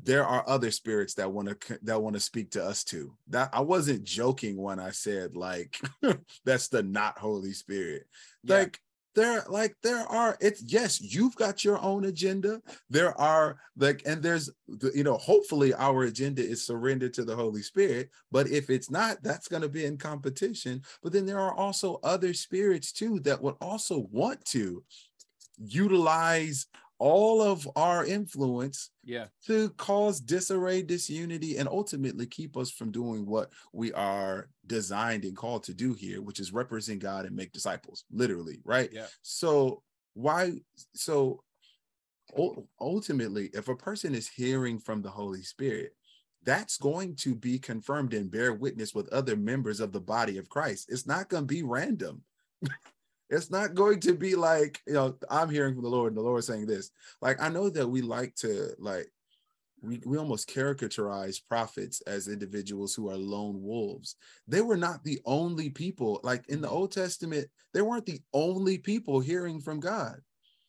there are other spirits that want to that want to speak to us too. That I wasn't joking when I said like that's the not Holy Spirit. Yeah. Like there like there are it's yes you've got your own agenda. There are like and there's the- you know hopefully our agenda is surrendered to the holy spirit but if it's not that's going to be in competition. But then there are also other spirits too that would also want to utilize all of our influence yeah, to cause disarray, disunity, and ultimately keep us from doing what we are designed and called to do here, which is represent God and make disciples, literally, right? Yeah. So, why? So, ul- ultimately, if a person is hearing from the Holy Spirit, that's going to be confirmed and bear witness with other members of the body of Christ. It's not going to be random. it's not going to be like, you know, I'm hearing from the Lord and the Lord saying this. Like i know that we like to like we, we almost caricaturize prophets as individuals who are lone wolves. They were not the only people like in the old testament they weren't the only people hearing from god.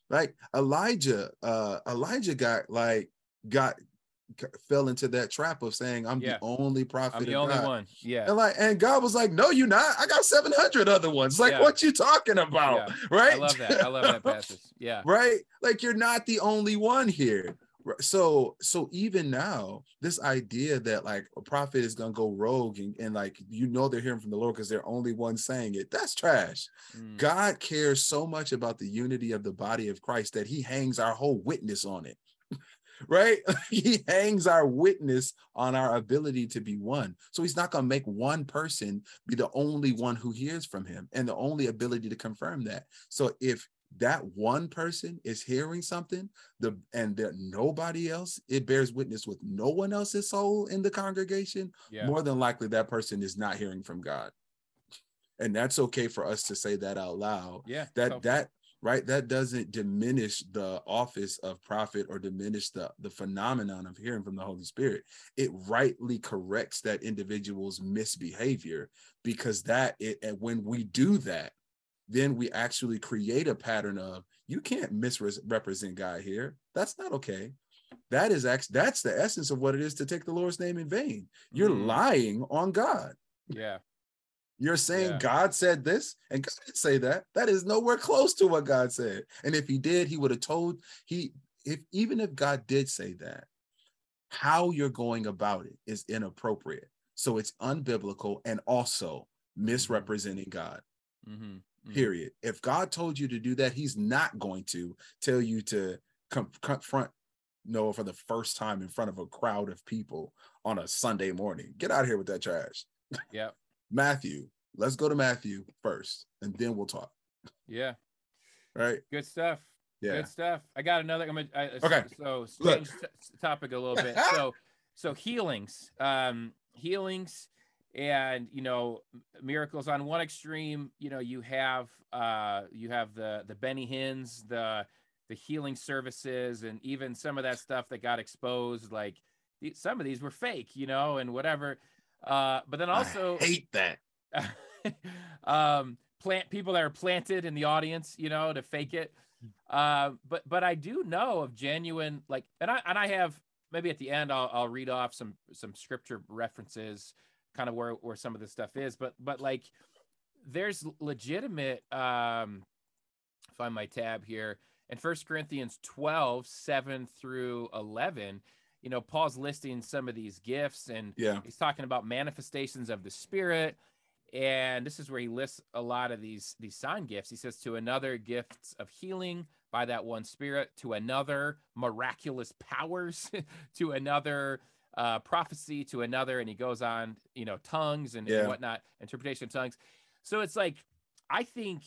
Like elijah uh elijah got like got fell into that trap of saying i'm Yeah. the only prophet I'm the only God. one. Yeah, and like and god was like no you're not i got 700 other ones like Yeah. what you talking about right I love that. I love that passage. Yeah, right like you're not the only one here so so even now this idea that like a prophet is gonna go rogue and, and like you know they're hearing from the lord because they're only one saying it that's trash Mm. god cares so much about the unity of the body of christ that he hangs our whole witness on it right? He hangs our witness on our ability to be one. So he's not going to make one person be the only one who hears from him and the only ability to confirm that. So if that one person is hearing something the and that nobody else it bears witness with no one else's soul in the congregation yeah, more than likely that person is not hearing from god. And that's okay for us to say that out loud. Yeah. that that right? That doesn't diminish the office of prophet or diminish the the phenomenon of hearing from the holy spirit. It rightly corrects that individual's misbehavior because that it and when we do that then we actually create a pattern of you can't misrepresent god here. That's not okay. That is actually that's the essence of what it is to take the lord's name in vain. You're Mhm. lying on god. Yeah, you're saying Yeah. God said this, and God didn't say that. That is nowhere close to what God said. And if he did, he would have told he if even if God did say that, how you're going about it is inappropriate. So it's unbiblical and also misrepresenting God. Mhm, mhm. Period. If God told you to do that, He's not going to tell you to com- confront Noah for the first time in front of a crowd of people on a Sunday morning. Get out of here with that trash. Yeah. Matthew, let's go to Matthew first, and then we'll talk. Yeah. Right? Good stuff. Yeah. Good stuff. I got another. I'm gonna, I, Okay. So Look. change t- topic a little bit. So, so healings, um, healings, and you know, miracles. On one extreme, you know, you have uh, you have the the Benny Hinn's, the the healing services, and even some of that stuff that got exposed. Like some of these were fake, you know, and whatever. Uh, but then also I hate that. um plant people that are planted in the audience you know to fake it uh but but i do know of genuine like and i and i have maybe at the end i'll, I'll read off some some scripture references kind of where where some of this stuff is but but like there's legitimate um find my tab here in first corinthians 12 7 through 11 you know paul's listing some of these gifts and Yeah. he's talking about manifestations of the spirit and this is where he lists a lot of these these sign gifts. He says to another gifts of healing by that one spirit to another miraculous powers to another uh prophecy to another and he goes on you know tongues and, and whatnot interpretation of tongues. So it's like i think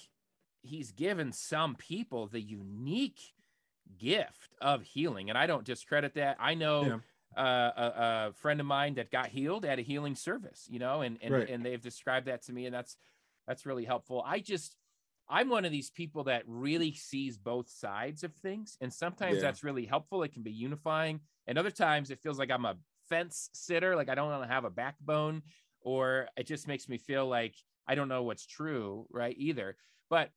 he's given some people the unique gift of healing and i don't discredit that i know Yeah. uh, a, a friend of mine that got healed at a healing service, you know, and and, Right. and they've described that to me, and that's that's really helpful. I just I'm one of these people that really sees both sides of things, and sometimes Yeah. that's really helpful. It can be unifying, and other times it feels like I'm a fence sitter, like I don't want to have a backbone, or it just makes me feel like I don't know what's true, right? Either, but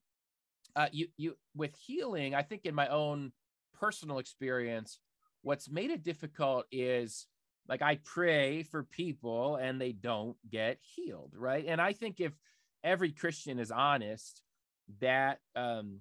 uh, you you with healing, I think in my own personal experience, what's made it difficult is like I pray for people and they don't get healed, right? And I think if every Christian is honest, that um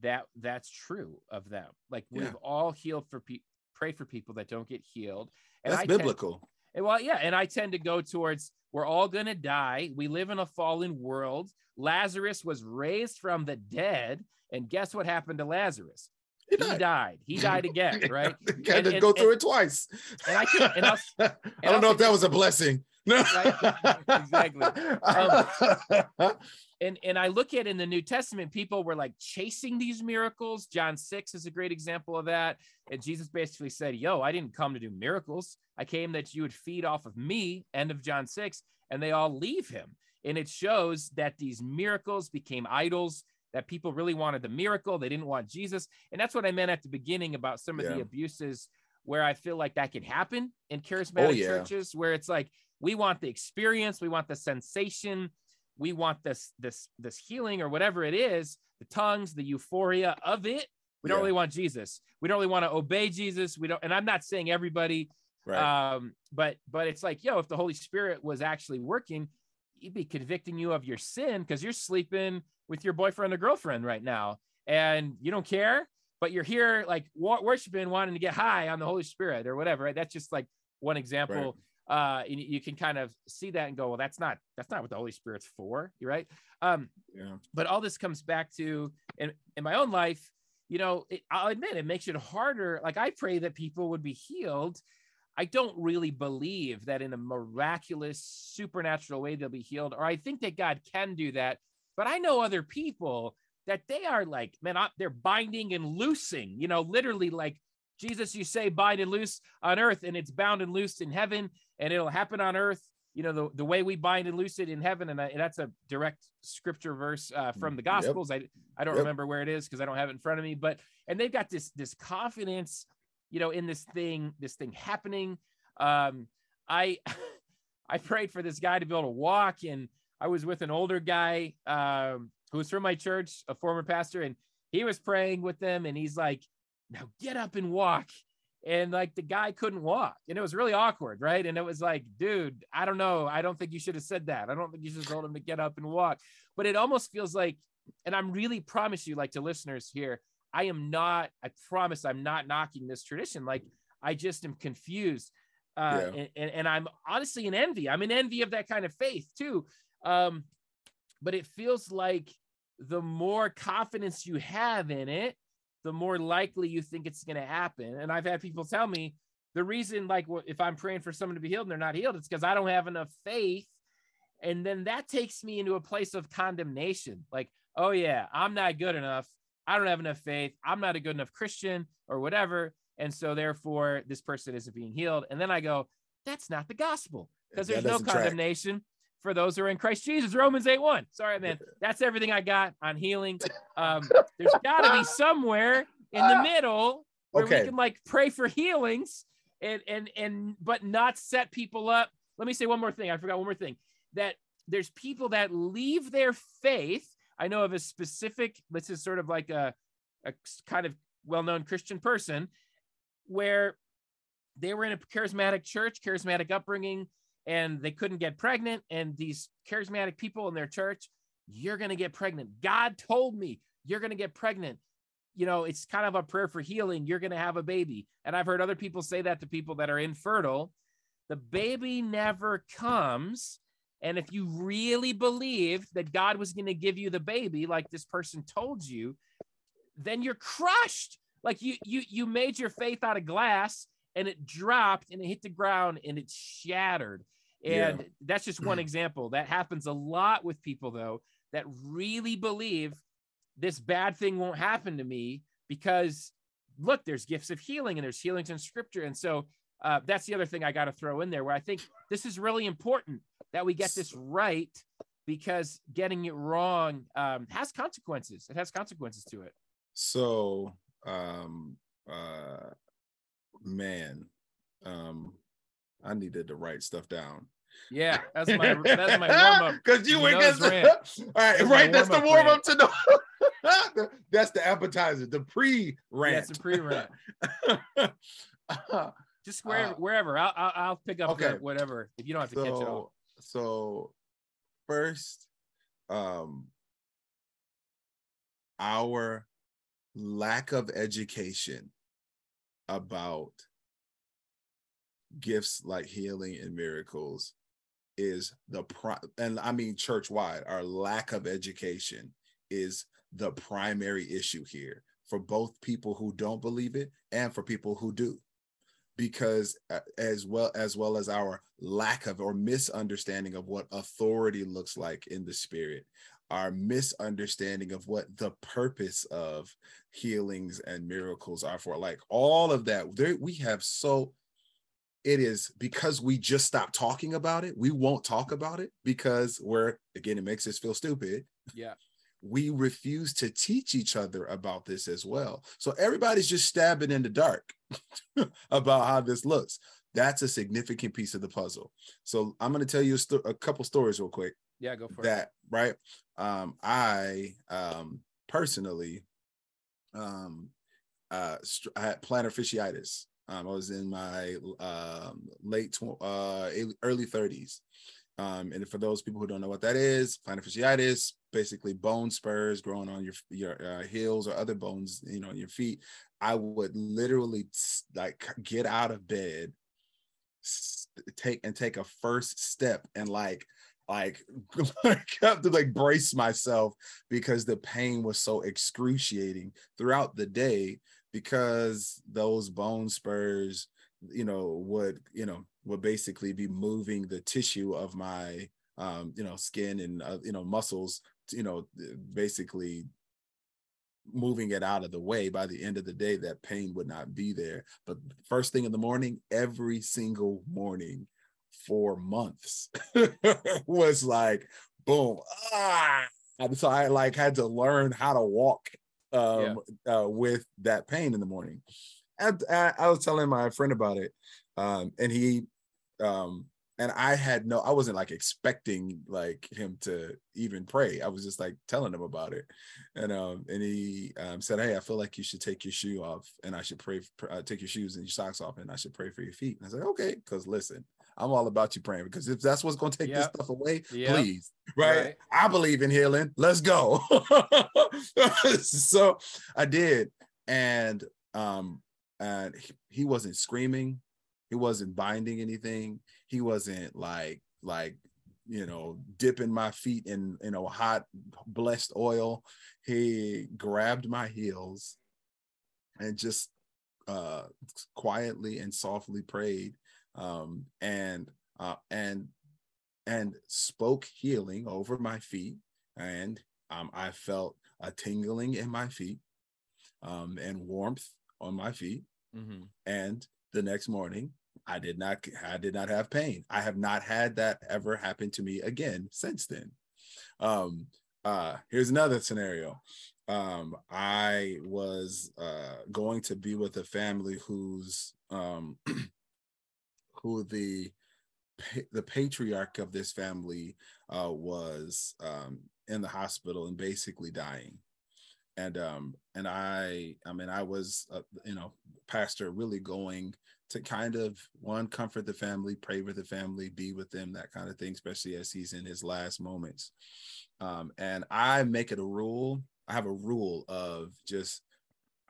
that that's true of them. Like Yeah. we've all healed for people, pray for people that don't get healed. And That's I biblical. and well, yeah, and I tend to go towards we're all gonna die. We live in a fallen world. Lazarus was raised from the dead, and guess what happened to Lazarus? He He died. died. He died again, right? Got And- to and- go through and- it twice. and I can- and I'll- I don't I'll know if that was a blessing. No. Right, exactly. Um, and and I look at in the New Testament, people were like chasing these miracles. John 6 is a great example of that. And Jesus basically said, Yo, I didn't come to do miracles. I came that you would feed off of me, end of John 6, and they all leave him. And it shows that these miracles became idols, that people really wanted the miracle. They didn't want Jesus. And that's what I meant at the beginning about some of the abuses where I feel like that can happen in charismatic Oh, yeah. churches, where it's like, we want the experience, we want the sensation, we want this this this healing or whatever it is, the tongues, the euphoria of it. We don't Yeah. really want Jesus. We don't really want to obey Jesus. We don't, and I'm not saying everybody, right. um, but but it's like, yo, if the Holy Spirit was actually working, he'd be convicting you of your sin because you're sleeping with your boyfriend or girlfriend right now, and you don't care, but you're here like worshiping, wanting to get high on the Holy Spirit or whatever. Right? That's just like one example. Uh, and you can kind of see that and go, well, that's not that's not what the Holy Spirit's for, right? Um, yeah. but all this comes back to in, in my own life you know it, i'll admit it makes it harder like i pray that people would be healed i don't really believe that in a miraculous supernatural way they'll be healed or i think that god can do that but i know other people that they are like man I, they're binding and loosing you know literally like jesus you say bind and loose on earth and it's bound and loosed in heaven and it'll happen on earth you know the, the way we bind and loose it in heaven and, I, that's a direct scripture verse uh, from the Yep. gospels i i don't Yep. remember where it is because i don't have it in front of me but and they've got this this confidence you know in this thing this thing happening um i i prayed for this guy to be able to walk and i was with an older guy um who was from my church a former pastor and he was praying with them and he's like now get up and walk and like the guy couldn't walk and it was really awkward right and it was like dude i don't know i don't think you should have said that i don't think you should have told him to get up and walk but it almost feels like and i'm really promise you like to listeners here I am not, I promise I'm not knocking this tradition. Like I just am confused. Uh, Yeah. and, and, and I'm honestly in envy. I'm in envy of that kind of faith too. Um, but it feels like the more confidence you have in it, the more likely you think it's going to happen. And I've had people tell me the reason, like, if I'm praying for someone to be healed and they're not healed, it's because I don't have enough faith. And then that takes me into a place of condemnation. Like, oh, yeah, I'm not good enough. I don't have enough faith. I'm not a good enough Christian or whatever. And so, therefore, this person isn't being healed. And then I go, that's not the gospel because there's no doesn't track. For those who are in Christ Jesus. Romans 8 1. Sorry, man. That's everything I got on healing. Um, there's got to be somewhere in the middle where Okay. we can like pray for healings and and and but not set people up. Let me say one more thing. I forgot one more thing. That there's people that leave their faith. I know of a specific. This is sort of like a a kind of well-known Christian person where they were in a charismatic church, charismatic upbringing, and they couldn't get pregnant. And these charismatic people in their church, you're going to get pregnant. God told me you're going to get pregnant. You know, it's kind of a prayer for healing. You're going to have a baby. And I've heard other people say that to people that are infertile. The baby never comes. And if you really believed that God was going to give you the baby, like this person told you, then you're crushed. Like you, you, you made your faith out of glass and it dropped and it hit the ground and it shattered. Yeah. And that's just one example. That happens a lot with people, though, that really believe this bad thing won't happen to me because look, there's gifts of healing and there's healings in scripture. And so uh, that's the other thing I got to throw in there where I think this is really important that we get this right because getting it wrong um, has consequences. It has consequences to it. So, um, uh, man, um, I needed to write stuff down. Yeah, that's my that's my warm up. Because you were Nose gonna- rant. All right, That's right. That's the warm-up to the. that's the appetizer, the pre rant. Yeah, it's a pre-rant. Just wherever, Uh, wherever. I'll, I'll I'll pick up the okay. whatever if you don't have to catch it all. so, so first, um, our lack of education about gifts like healing and miracles is the pri- and I mean church wide, our lack of education is the primary issue here for both people who don't believe it and for people who do. Because uh, as well as well as our lack of or misunderstanding of what authority looks like in the spirit our misunderstanding of what the purpose of healings and miracles are for like all of that there we have so it is because we just stopped talking about it we won't talk about it because we're again it makes us feel stupid Yeah. we refuse to teach each other about this as well. So everybody's just stabbing in the dark about how this looks. That's a significant piece of the puzzle. So I'm going to tell you a, a couple stories real quick Yeah, go for it. that right? Um i um personally um uh i had plantar fasciitis. Um i was in my um late tw- uh early 30s um and for those people who don't know what that is plantar fasciitis basically bone spurs growing on your your uh, heels or other bones you know your feet. I would literally like get out of bed take and take a first step and like like have to like brace myself because the pain was so excruciating throughout the day because those bone spurs you know would you know would basically be moving the tissue of my um you know skin and uh, you know muscles you know basically moving it out of the way. By the end of the day that pain would not be there. But first thing in the morning every single morning for months was like boom ah. And so i like had to learn how to walk um uh, with that pain in the morning. And I, I was telling my friend about it um and he um and i had no i wasn't like expecting like him to even pray. I was just like telling him about it. And um and he um, said hey i feel like you should take your shoe off and i should pray uh, take your shoes and your socks off and i should pray for your feet. And i said okay because listen I'm all about you praying because if that's what's going to take this stuff away, Yep. please, right? Right. I believe in healing. Let's go. so I did, and um, and he, he wasn't screaming, he wasn't binding anything, he wasn't like like you know dipping my feet in you know hot blessed oil. He grabbed my heels and just uh quietly and softly prayed um and uh and and spoke healing over my feet and um i felt a tingling in my feet um and warmth on my feet. Mhm. and the next morning i did not i did not have pain. I have not had that ever happen to me again since then. Um uh here's another scenario. Um i was uh going to be with a family whose um who the the patriarch of this family uh was um in the hospital and basically dying. And um and i i mean i was uh, you know pastor really going to kind of one comfort the family pray with the family be with them that kind of thing especially as he's in his last moments. Um and i make it a rule i have a rule of just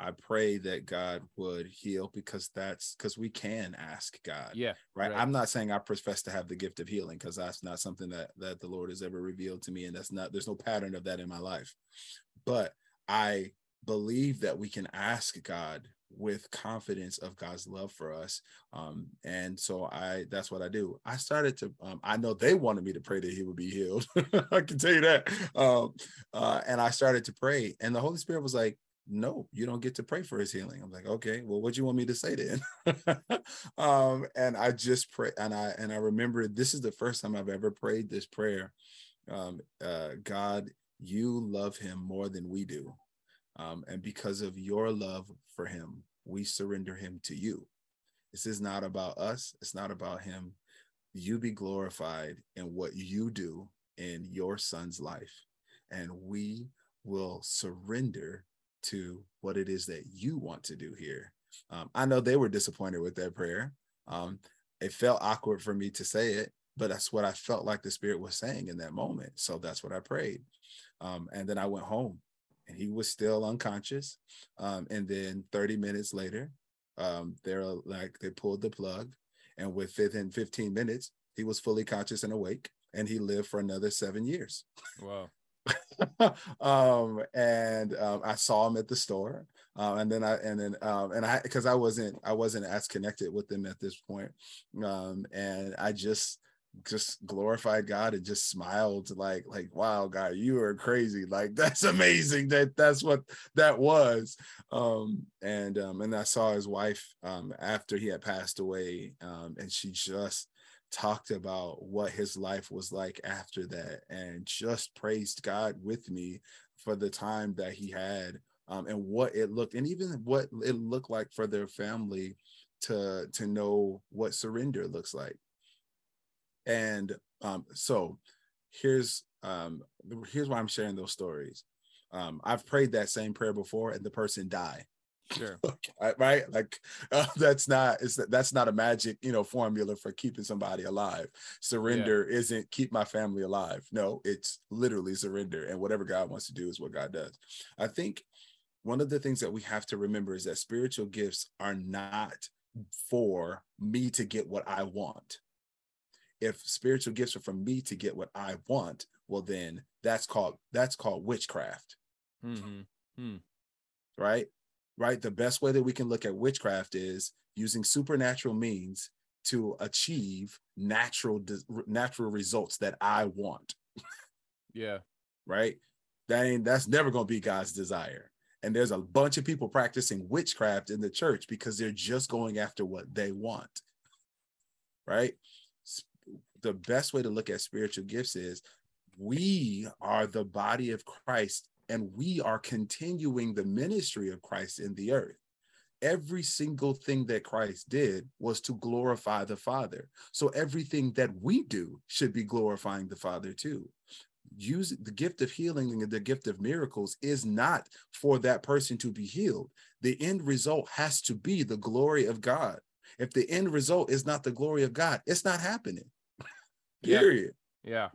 i pray that god would heal because that's because we can ask god Yeah. right? Right. I'm not saying I profess to have the gift of healing because that's not something that that the Lord has ever revealed to me, and that's not there's no pattern of that in my life. But I believe that we can ask God with confidence of God's love for us, um, and so I that's what I do. I started to um, I know they wanted me to pray that He would be healed. I can tell you that, um, uh, and I started to pray, and the Holy Spirit was like. No, you don't get to pray for his healing. I'm like, okay, well, what do you want me to say then? um, and I just pray, and I and I remember this is the first time I've ever prayed this prayer. Um, uh, God, you love him more than we do, um, and because of your love for him, we surrender him to you. This is not about us. It's not about him. You be glorified in what you do in your son's life, and we will surrender to what it is that you want to do here. Um, I know they were disappointed with that prayer. Um, it felt awkward for me to say it, but that's what I felt like the Spirit was saying in that moment. So that's what I prayed. Um, and then I went home and he was still unconscious. Um, and then 30 minutes later, um, they're like, they pulled the plug. And within 15 minutes, he was fully conscious and awake and he lived for another seven years. Wow. um and um i saw him at the store um and then i and then um and i because i wasn't i wasn't as connected with them at this point um and i just just glorified god and just smiled like like wow god you are crazy. Like that's amazing that that's what that was. Um and um and i saw his wife um after he had passed away um and she just talked about what his life was like after that and just praised God with me for the time that he had um, and what it looked and even what it looked like for their family to to know what surrender looks like. And um, so here's um, here's why I'm sharing those stories. Um, I've prayed that same prayer before and the person died Sure. Right? Like uh, that's not it's that's not a magic you know formula for keeping somebody alive. Surrender isn't keep my family alive. No it's literally surrender and whatever god wants to do is what god does. I think one of the things that we have to remember is that spiritual gifts are not for me to get what i want. If spiritual gifts are for me to get what i want well then that's called that's called witchcraft. Hmm. Right? Right. The best way that we can look at witchcraft is using supernatural means to achieve natural natural results that I want, Yeah. right? That ain't that's never going to be God's desire. And there's a bunch of people practicing witchcraft in the church because they're just going after what they want. Right? The best way to look at spiritual gifts is we are the body of Christ and we are continuing the ministry of Christ in the earth. Every single thing that Christ did was to glorify the Father. So everything that we do should be glorifying the Father too. Use the gift of healing and the gift of miracles is not for that person to be healed. The end result has to be the glory of God. if the end result is not the glory of God, it's not happening. Yeah. Period. Yeah.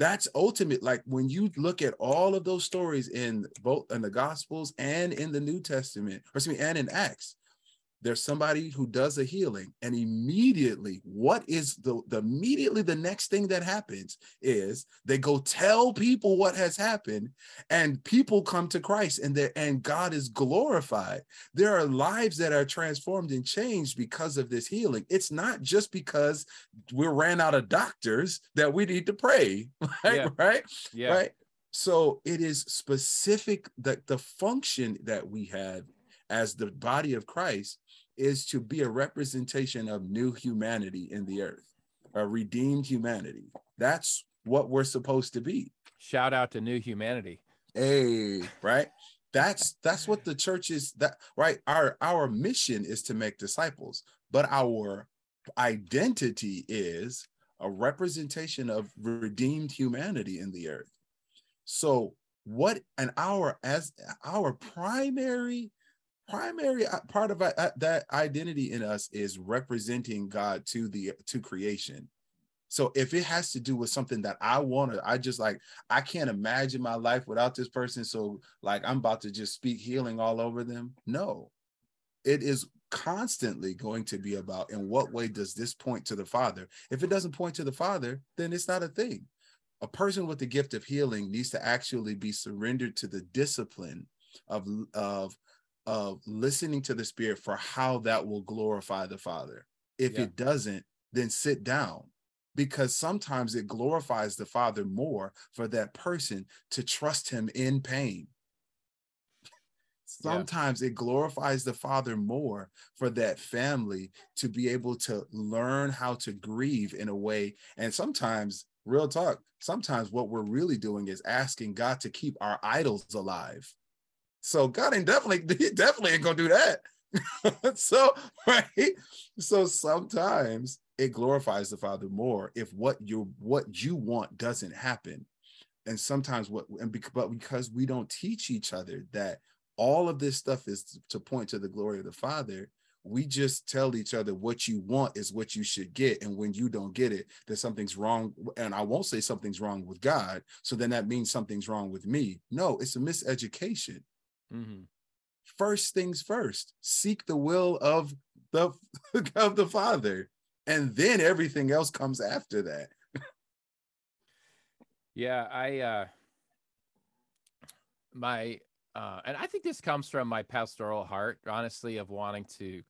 That's ultimate. Like when you look at all of those stories in both in the Gospels and in the New Testament, or excuse me, and in Acts, there's somebody who does a healing, and immediately, what is the, the immediately the next thing that happens is they go tell people what has happened, and people come to Christ, and they and God is glorified. There are lives that are transformed and changed because of this healing. It's not just because we ran out of doctors that we need to pray, right? Yeah. Right? Yeah. right so it is specific that the function that we have as the body of christ is to be a representation of new humanity in the earth a redeemed humanity. That's what we're supposed to be. Shout out to New Humanity. hey right? That's that's what the church is that right? Our our mission is to make disciples but our identity is a representation of redeemed humanity in the earth. So what and our as our primary primary uh, part of uh, that identity in us is representing god to the to creation. So if it has to do with something that i want to i just like i can't imagine my life without this person so like i'm about to just speak healing all over them. No. It is constantly going to be about in what way does this point to the father? If it doesn't point to the father then it's not a thing. A person with the gift of healing needs to actually be surrendered to the discipline of of of listening to the spirit for how that will glorify the father if Yeah. it doesn't then sit down because sometimes it glorifies the father more for that person to trust him in pain Yeah. sometimes it glorifies the father more for that family to be able to learn how to grieve in a way and sometimes real talk sometimes what we're really doing is asking god to keep our idols alive so god ain't definitely he definitely ain't gonna do that. So right? So sometimes it glorifies the father more if what you what you want doesn't happen. And sometimes what and bec- but because we don't teach each other that all of this stuff is to point to the glory of the father we just tell each other what you want is what you should get. And when you don't get it that something's wrong and i won't say something's wrong with god so then that means something's wrong with me. No it's a miseducation Mhm. first things first seek the will of the of the father and then everything else comes after that Yeah, I uh my uh and I think this comes from my pastoral heart, honestly, of wanting to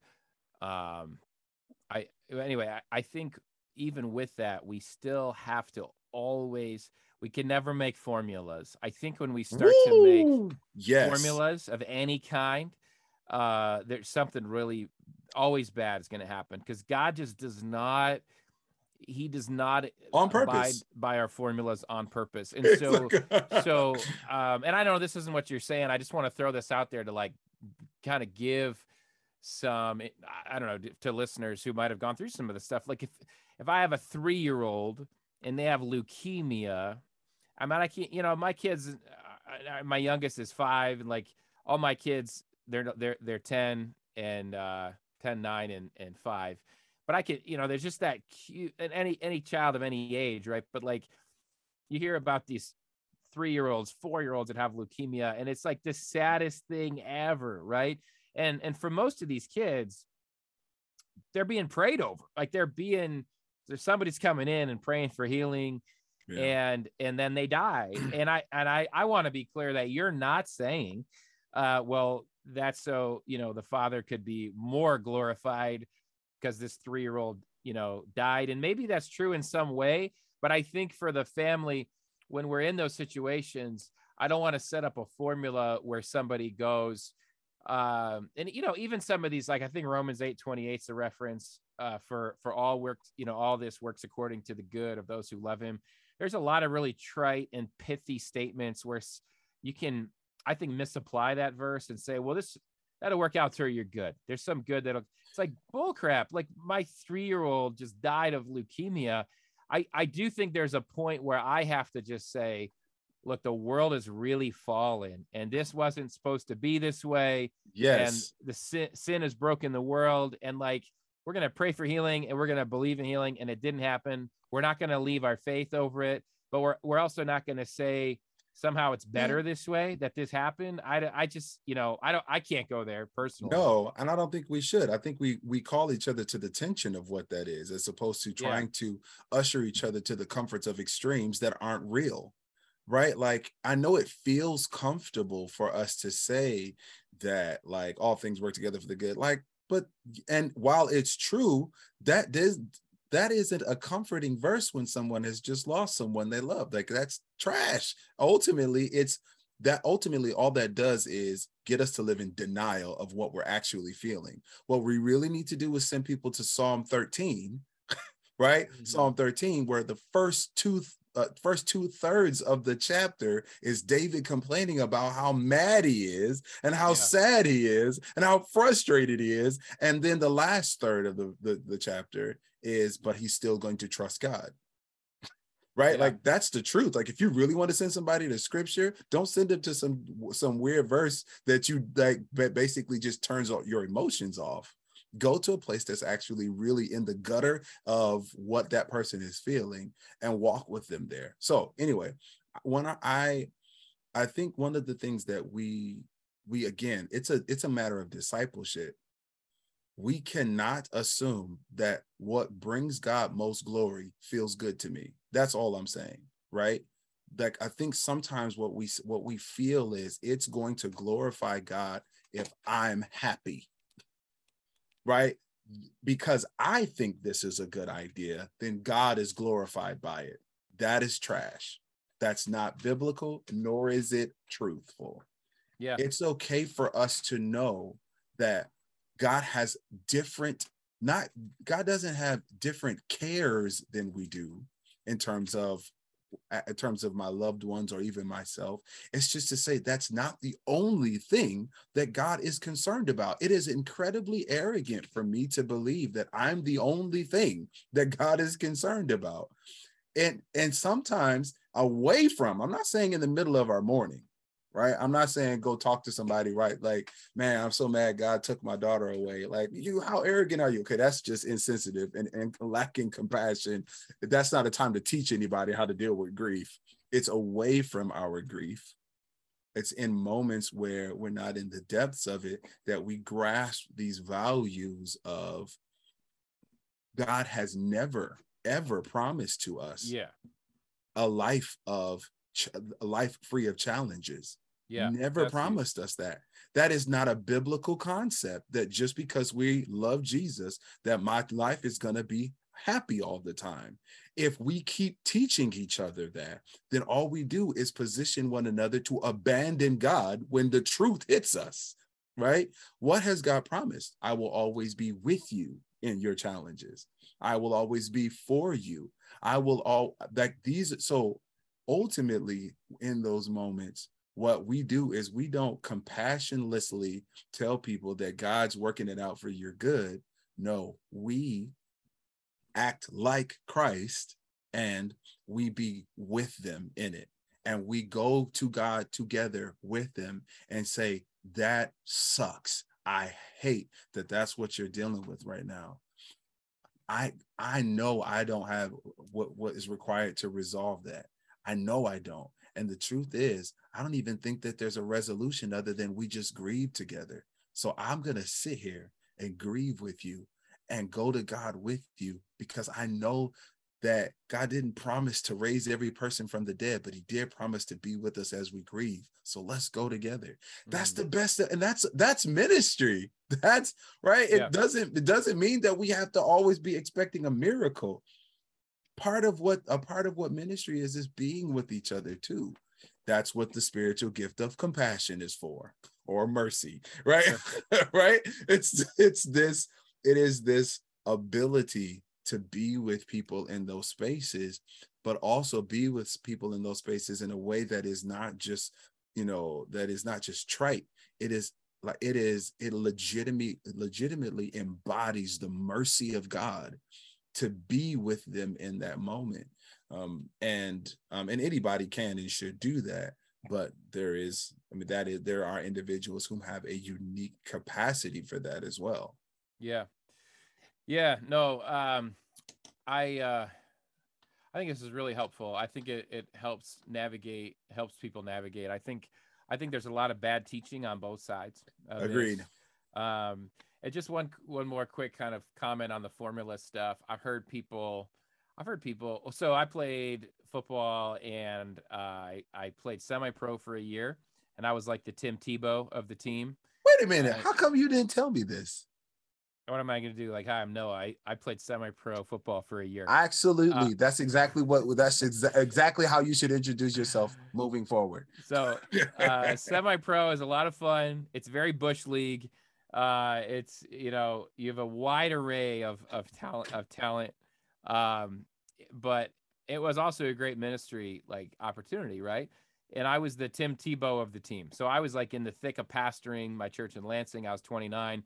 um I anyway, I, I think even with that, we still have to always we can never make formulas. I think when we start to make yes formulas of any kind, uh, there's something really always bad is going to happen because God just does not. He does not On abide purpose. by our formulas on purpose, and It's so like- so um and i know this isn't what you're saying i just want to throw this out there to like kind of give some I- i don't know to listeners who might have gone through some of the stuff like if if i have a three year old and they have leukemia i mean i can't you know my kids uh, uh, my youngest is five and like all my kids they're they're they're 10 and uh 10 9 and and 5 but i could you know there's just that cute and any any child of any age right? But like you hear about these three year olds, four year olds that have leukemia, and it's like the saddest thing ever, right? And and for most of these kids, they're being prayed over, like they're being there's somebody's coming in and praying for healing, Yeah. and and then they die. and I and I I want to be clear that you're not saying, uh, well, that's so you know the father could be more glorified because this three year old you know died, and maybe that's true in some way. But I think for the family, when we're in those situations, I don't want to set up a formula where somebody goes, um, and you know, even some of these, like I think Romans eight twenty eight is a reference uh, for for all works, you know, all this works according to the good of those who love Him. There's a lot of really trite and pithy statements where you can, I think, misapply that verse and say, well, this that'll work out to you're good. There's some good that'll. It's like bullcrap. Like my three year old just died of leukemia. I, I do think there's a point where I have to just say, look, the world is really fallen, and this wasn't supposed to be this way. yes And the sin, sin has broken the world. And like, we're going to pray for healing and we're going to believe in healing and it didn't happen. We're not going to leave our faith over it, but we're we're also not going to say somehow it's better mm. this way that this happened. I I just, you know, I don't I can't go there personally. No, and I don't think we should. I think we we call each other to the tension of what that is, as opposed to Yeah. trying to usher each other to the comforts of extremes that aren't real. Right? Like I know it feels comfortable for us to say that like all things work together for the good. Like, but and while it's true, that does that isn't a comforting verse when someone has just lost someone they love. Like that's trash. Ultimately, it's that ultimately all that does is get us to live in denial of what we're actually feeling. What we really need to do is send people to Psalm 13, right? Mhm. Psalm 13, where the first two uh, first two thirds of the chapter is David complaining about how mad he is and how Yeah. sad he is and how frustrated he is. And then the last third of the, the, the chapter is, but he's still going to trust God right Yeah. like that's the truth like if you really want to send somebody to scripture don't send them to some some weird verse that you like ba- basically just turns your emotions off go to a place that's actually really in the gutter of what that person is feeling and walk with them there so anyway when I- i think one of the things that we we again it's a it's a matter of discipleship we cannot assume that what brings God most glory feels good to me. That's all I'm saying, right? Like I think sometimes what we what we feel is it's going to glorify God if I'm happy. Right? Because I think this is a good idea, then God is glorified by it. That is trash. That's not biblical, nor is it truthful Yeah. it's okay for us to know that God has different, not God doesn't have different cares than we do in terms of in terms of my loved ones or even myself. It's just to say that's not the only thing that God is concerned about. It is incredibly arrogant for me to believe that I'm the only thing that God is concerned about. And and sometimes away from, I'm not saying in the middle of our mourning, right? I'm not saying go talk to somebody, right? Like, man, I'm so mad God took my daughter away. Like, you, how arrogant are you? Okay, that's just insensitive and, and lacking compassion. That's not a time to teach anybody how to deal with grief. It's away from our grief. It's in moments where we're not in the depths of it that we grasp these values of God has never, ever promised to us Yeah. a life of a life free of challenges Yeah. never huge. promised us that that is not a biblical concept that just because we love jesus that my life is going to be happy all the time if we keep teaching each other that then all we do is position one another to abandon god when the truth hits us right what has god promised i will always be with you in your challenges i will always be for you i will all like these so ultimately in those moments what we do is we don't compassionlessly tell people that God's working it out for your good. No, we act like Christ and we be with them in it. And we go to God together with them and say, That sucks. I hate that that's what you're dealing with right now. I I know I don't have what, what is required to resolve that. I know I don't. And the truth is, I don't even think that there's a resolution other than we just grieve together. So I'm going to sit here and grieve with you and go to God with you because I know that God didn't promise to raise every person from the dead, but he did promise to be with us as we grieve. So let's go together. That's Mhm. the best and that's that's ministry. That's right. It Yeah. doesn't it doesn't mean that we have to always be expecting a miracle part of what a part of what ministry is is being with each other too that's what the spiritual gift of compassion is for or mercy right? Right? It's it's this it is this ability to be with people in those spaces but also be with people in those spaces in a way that is not just you know that is not just trite. It is like it is it legitimately legitimately embodies the mercy of god to be with them in that moment um and um and anybody can and should do that but there is i mean that is there are individuals who have a unique capacity for that as well Yeah. Yeah, no, um, I uh, I think this is really helpful. I think it, it helps navigate, helps people navigate. I think I think there's a lot of bad teaching on both sides. this. Agreed. Um, and just one one more quick kind of comment on the formula stuff. I've heard people, I've heard people. So I played football and uh, I I played semi pro for a year, and I was like the Tim Tebow of the team. Wait a minute. How come you didn't tell me this? What am I going to do? Like, hi, I'm Noah. I, I played semi pro football for a year. Absolutely. Uh, that's exactly what that's exa- exactly how you should introduce yourself moving forward. So uh, semi pro is a lot of fun. It's very bush league. Uh, it's you know you have a wide array of of talent of talent, um, but it was also a great ministry like opportunity, right? And I was the Tim Tebow of the team, so I was like in the thick of pastoring my church in Lansing. I was 29,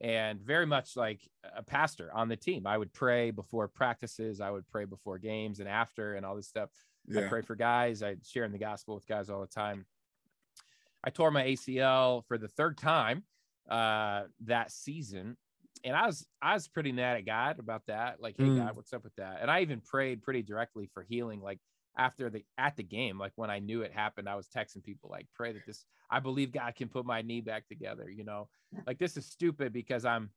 and very much like a pastor on the team. I would pray before practices. I would pray before games and after, and all this stuff. I pray for guys. I share in the gospel with guys all the time. I tore my ACL for the third time uh, that season, and I was I was pretty mad at God about that. Like, hey Mm. God, what's up with that? And I even prayed pretty directly for healing. Like after the at the game, like when I knew it happened, I was texting people like, pray that this. I believe God can put my knee back together. You know, like this is stupid because I'm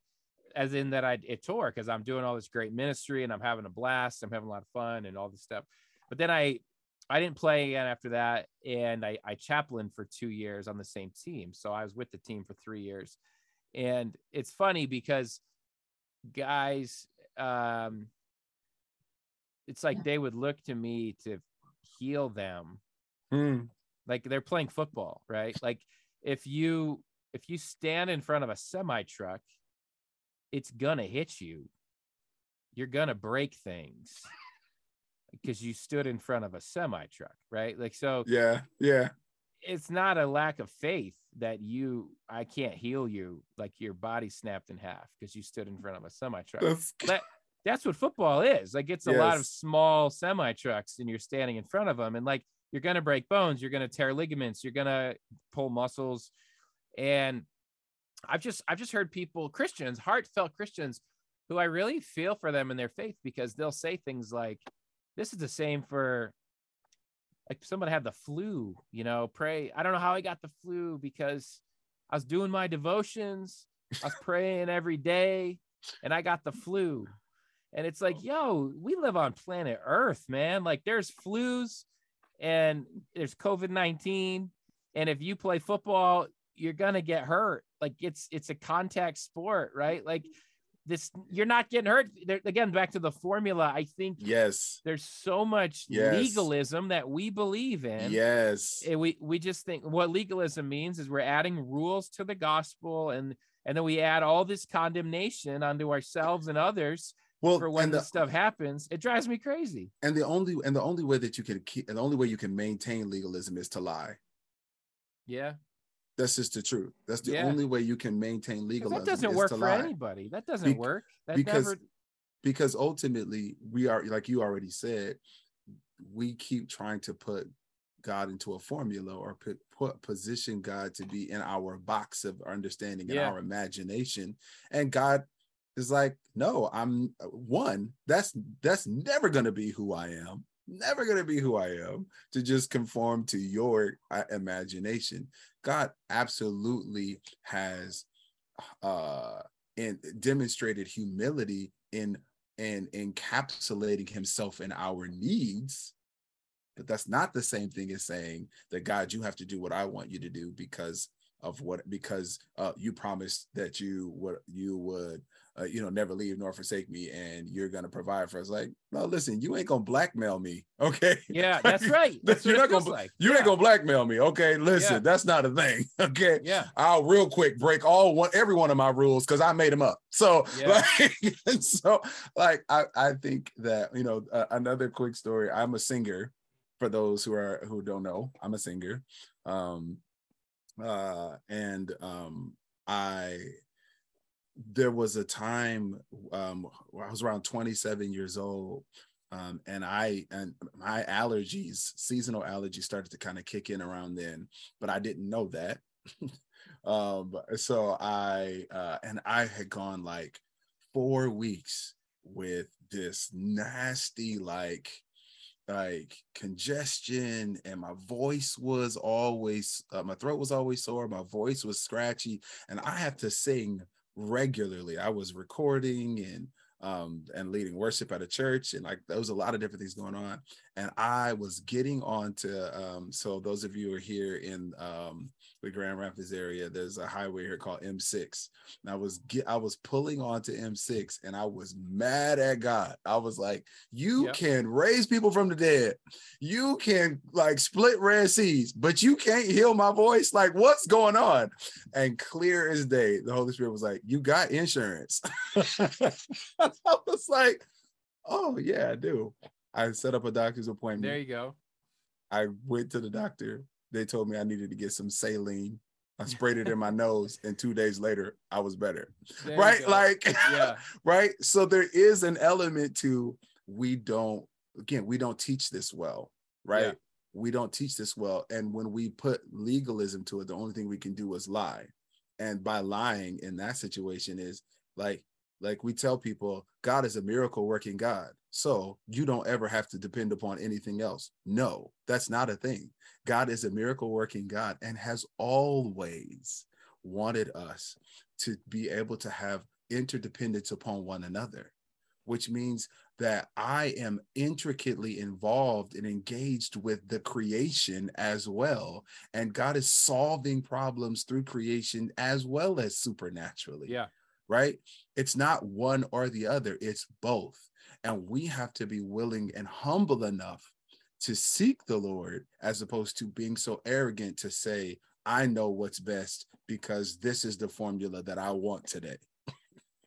as in that I it tore because I'm doing all this great ministry and I'm having a blast. I'm having a lot of fun and all this stuff. But then I I didn't play again after that, and I I chaplained for two years on the same team. So I was with the team for three years, and it's funny because guys, um, it's like they would look to me to heal them Hmm. like they're playing football right like if you if you stand in front of a semi truck it's gonna hit you you're gonna break things because you stood in front of a semi truck right like so Yeah. Yeah. It's not a lack of faith that you i can't heal you like your body snapped in half because you stood in front of a semi truck That's, that that's what football is. Like it's a lot of small semi trucks, and you're standing in front of them, and like you're gonna break bones, you're gonna tear ligaments, you're gonna pull muscles, and I've just I've just heard people Christians, heartfelt Christians, who I really feel for them in their faith because they'll say things like, "This is the same for." Like somebody had the flu, you know, pray. I don't know how I got the flu because I was doing my devotions, I was praying every day, and I got the flu. And it's like, yo, we live on planet Earth, man. Like there's flus and there's COVID 19. And if you play football, you're gonna get hurt. Like it's it's a contact sport, right? Like this, you're not getting hurt. There, again, back to the formula. I think yes. there's so much Yes. legalism that we believe in. Yes. And we we just think what legalism means is we're adding rules to the gospel and and then we add all this condemnation onto ourselves and others Well, for when and this the, stuff happens. It drives me crazy. and the only and the only way that you can keep and the only way you can maintain legalism is to lie. Yeah. That's just the truth. That's the Yeah. only way you can maintain legalism. That doesn't work for lie. anybody. That doesn't Bec- work. That because never because ultimately we are like you already said we keep trying to put god into a formula or put, put position god to be in our box of understanding and Yeah. our imagination and god is like no i'm uh, one that's that's never going to be who i am never going to be who i am to just conform to your uh, imagination. God absolutely has uh and demonstrated humility in in encapsulating himself in our needs. But that's not the same thing as saying that god you have to do what i want you to do because of what because uh you promised that you would you would uh, you know never leave nor forsake me and you're gonna provide for us like no listen you ain't gonna blackmail me okay Yeah, that's right. That's you're not gonna like. you yeah. ain't gonna blackmail me okay listen Yeah. that's not a thing okay Yeah. I'll real quick break all one every one of my rules because I made them up. So Yeah. like, so like I I think that you know uh, another quick story. I'm a singer. For those who are who don't know, I'm a singer. Um, uh, and um, I there was a time um I was around 27 years old. Um, and I and my allergies, seasonal allergies, started to kind of kick in around then, but I didn't know that. um so i uh and i had gone like four weeks with this nasty like like congestion and my voice was always uh, my throat was always sore my voice was scratchy and i had to sing regularly. I was recording and um and leading worship at a church and like there was a lot of different things going on and i was getting on to um so those of you who are here in um the grand rapids area there's a highway here called m6 and i was get i was pulling onto m6 and i was mad at god. I was like you Yep. can raise people from the dead. You can like split red seas but you can't heal my voice. Like what's going on? And clear as day the holy spirit was like you got insurance. I was like, oh yeah, I do. I set up a doctor's appointment. There you go. I went to the doctor. They told me I needed to get some saline. I sprayed it in my nose, and two days later, I was better. There right? Like, yeah, right. So there is an element to we don't again, we don't teach this well, right? Yeah. We don't teach this well. And when we put legalism to it, the only thing we can do is lie. And by lying in that situation is like, like we tell people, God is a miracle working God. So you don't ever have to depend upon anything else. No, that's not a thing. God is a miracle working God and has always wanted us to be able to have interdependence upon one another, which means that I am intricately involved and engaged with the creation as well. And God is solving problems through creation as well as supernaturally yeah, right? It's not one or the other, it's both. And we have to be willing and humble enough to seek the Lord as opposed to being so arrogant to say, I know what's best because this is the formula that I want today.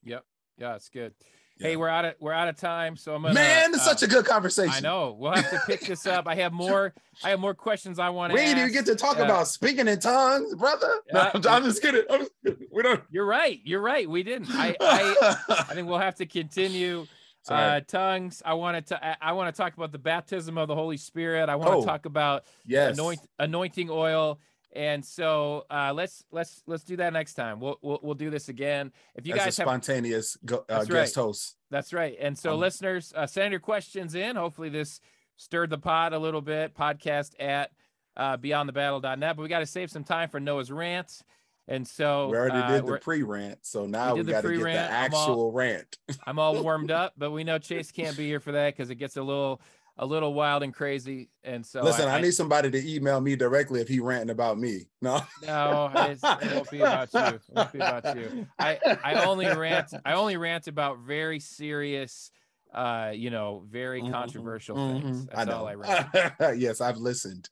yep, yeah. It's good. Yeah. Hey, we're out of we're out of time, so I'm gonna. Man, it's uh, such a good conversation. I know. We'll have to pick this up. I have more. I have more questions I want to. We didn't even get to talk Yeah. about speaking in tongues, brother. No, I'm, I'm just kidding. I'm just kidding. We don't. You're right. You're right. We didn't. I. I, I think we'll have to continue. Sorry. Uh, tongues. I wanted to. I, I want to talk about the baptism of the Holy Spirit. I want to Oh, talk about yes. anoint, anointing oil. And so uh, let's let's let's do that next time. We'll we'll, we'll do this again. If you As guys a have spontaneous go, uh, guest host. That's right. And so, Um, listeners, uh, send your questions in. Hopefully, this stirred the pot a little bit. Podcast at uh, beyondthebattle.net. But we got to save some time for Noah's rant. And so, We already uh, did the pre-rant, so now we, the got to get the pre-rant. I'm all- actual rant. I'm all warmed up, but we know Chase can't be here for that because it gets a little a little wild and crazy. And so, Listen, I, need somebody to email me directly if he ranting about me. No, No, it's, it won't be about you. It won't be about you. I, I only rant. I only rant about very serious, uh, you know, very Mhm, controversial mhm. things. That's I all I rant. yes, I've listened.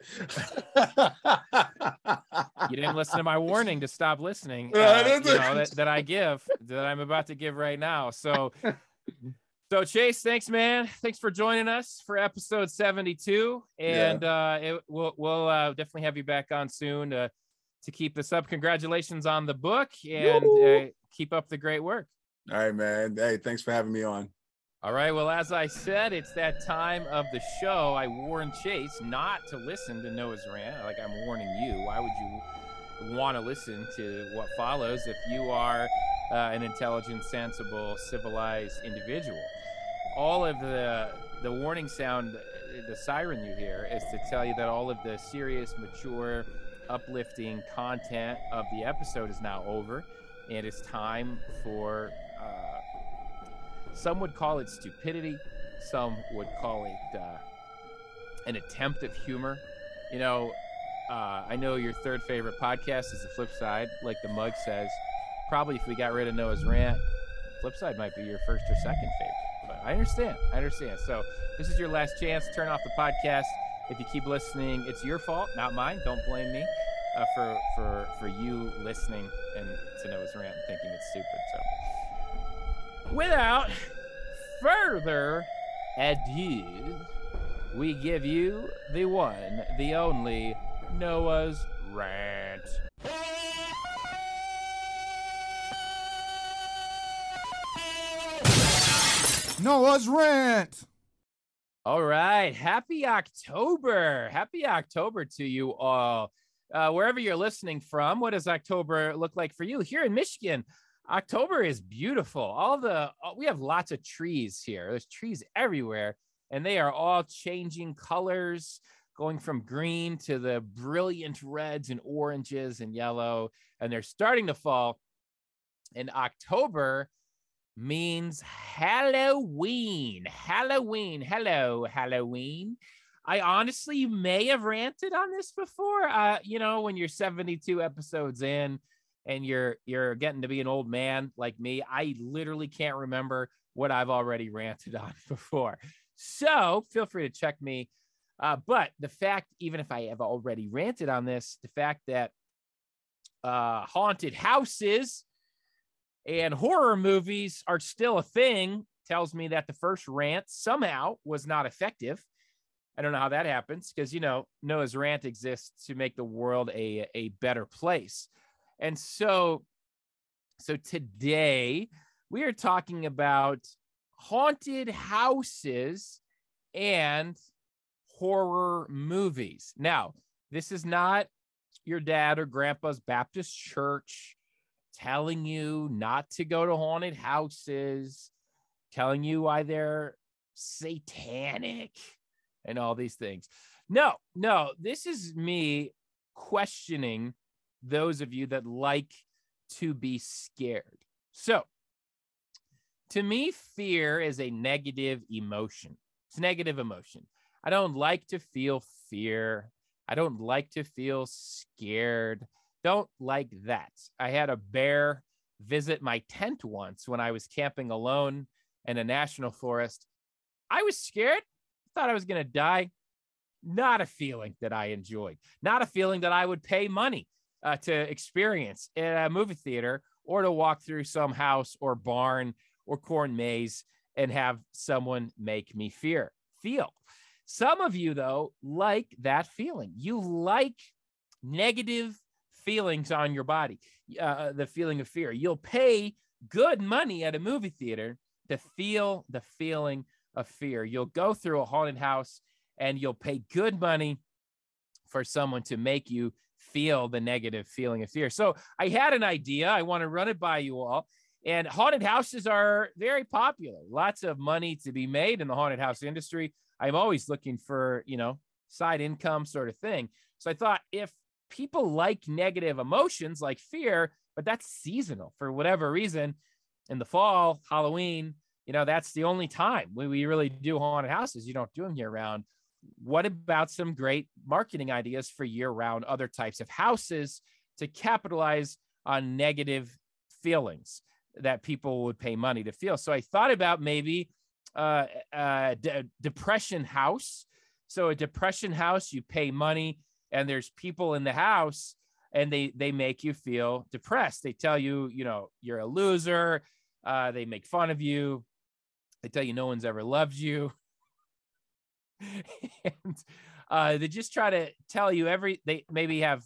You didn't listen to my warning to stop listening. Uh, you know, that, that I give that I'm about to give right now. So, so Chase, thanks, man. Thanks for joining us for episode 72, and uh, it, we'll we'll uh, definitely have you back on soon to to keep this up. Congratulations on the book, and uh, keep up the great work. All right, man. Hey, thanks for having me on. All right. Well, as I said, it's that time of the show. I warned Chase not to listen to Noah's rant. Like I'm warning you. Why would you want to listen to what follows if you are uh, an intelligent, sensible, civilized individual? All of the the warning sound, the siren you hear, is to tell you that all of the serious, mature, uplifting content of the episode is now over, and it's time for. Uh, some would call it stupidity. Some would call it uh, an attempt of humor. You know, uh, I know your third favorite podcast is the flip side, like the mug says. Probably if we got rid of Noah's rant, flip side might be your first or second favorite. But I understand. I understand. So this is your last chance. Turn off the podcast. If you keep listening, it's your fault, not mine. Don't blame me uh, for for for you listening and to Noah's rant and thinking it's stupid. So without further ado, we give you the one, the only Noah's rant. Noah's rant. All right. Happy October. Happy October to you all. Uh, wherever you're listening from, what does October look like for you? Here in Michigan, October is beautiful. All the we have lots of trees here. There's trees everywhere, and they are all changing colors, going from green to the brilliant reds and oranges and yellow, and they're starting to fall. And October means Halloween. Halloween. Hello, Halloween. I honestly may have ranted on this before. Uh, you know, when you're 72 episodes in and you're you're getting to be an old man like me, I literally can't remember what I've already ranted on before. So feel free to check me. Uh, but the fact, even if I have already ranted on this, the fact that uh, haunted houses and horror movies are still a thing tells me that the first rant somehow was not effective. I don't know how that happens because you know Noah's rant exists to make the world a a better place. And so so today we are talking about haunted houses and horror movies. Now, this is not your dad or grandpa's Baptist church telling you not to go to haunted houses, telling you why they're satanic and all these things. No, no, this is me questioning those of you that like to be scared. So, to me, fear is a negative emotion. It's a negative emotion. I don't like to feel fear. I don't like to feel scared. Don't like that. I had a bear visit my tent once when I was camping alone in a national forest. I was scared, thought I was going to die. Not a feeling that I enjoyed, not a feeling that I would pay money uh, to experience at a movie theater or to walk through some house or barn or corn maze and have someone make me fear feel. Some of you, though, like that feeling. You like negative feelings on your body, uh, the feeling of fear. You'll pay good money at a movie theater to feel the feeling of fear. You'll go through a haunted house and you'll pay good money for someone to make you feel the negative feeling of fear. So I had an idea. I want to run it by you all. And haunted houses are very popular. Lots of money to be made in the haunted house industry. I'm always looking for, you know, side income sort of thing. So I thought if people like negative emotions like fear, but that's seasonal for whatever reason, in the fall, Halloween, you know, that's the only time when we really do haunted houses. You don't do them year round. What about some great marketing ideas for year round other types of houses to capitalize on negative feelings that people would pay money to feel? So I thought about maybe uh, uh, de- depression house. So a depression house, you pay money, and there's people in the house, and they they make you feel depressed. They tell you, you know, you're a loser. Uh, they make fun of you. They tell you no one's ever loved you. and uh, they just try to tell you every they maybe have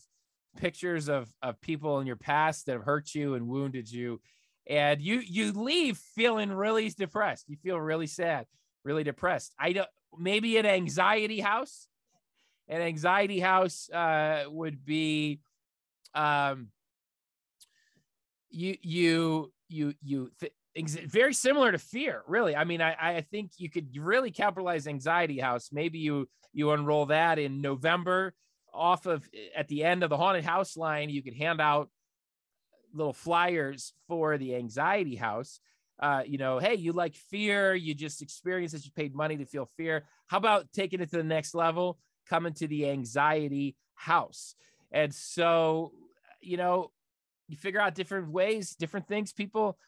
pictures of of people in your past that have hurt you and wounded you. And you you leave feeling really depressed. You feel really sad really depressed. I don't maybe an anxiety house. An anxiety house uh would be um you you you you th- very similar to fear really. I mean i i think you could really capitalize anxiety house. Maybe you you enroll that in november off of at the end of the haunted house line you could hand out little flyers for the anxiety house. Uh, you know hey you like fear you just experienced that you paid money to feel fear. How about taking it to the next level coming to the anxiety house? And so you know you figure out different ways different things people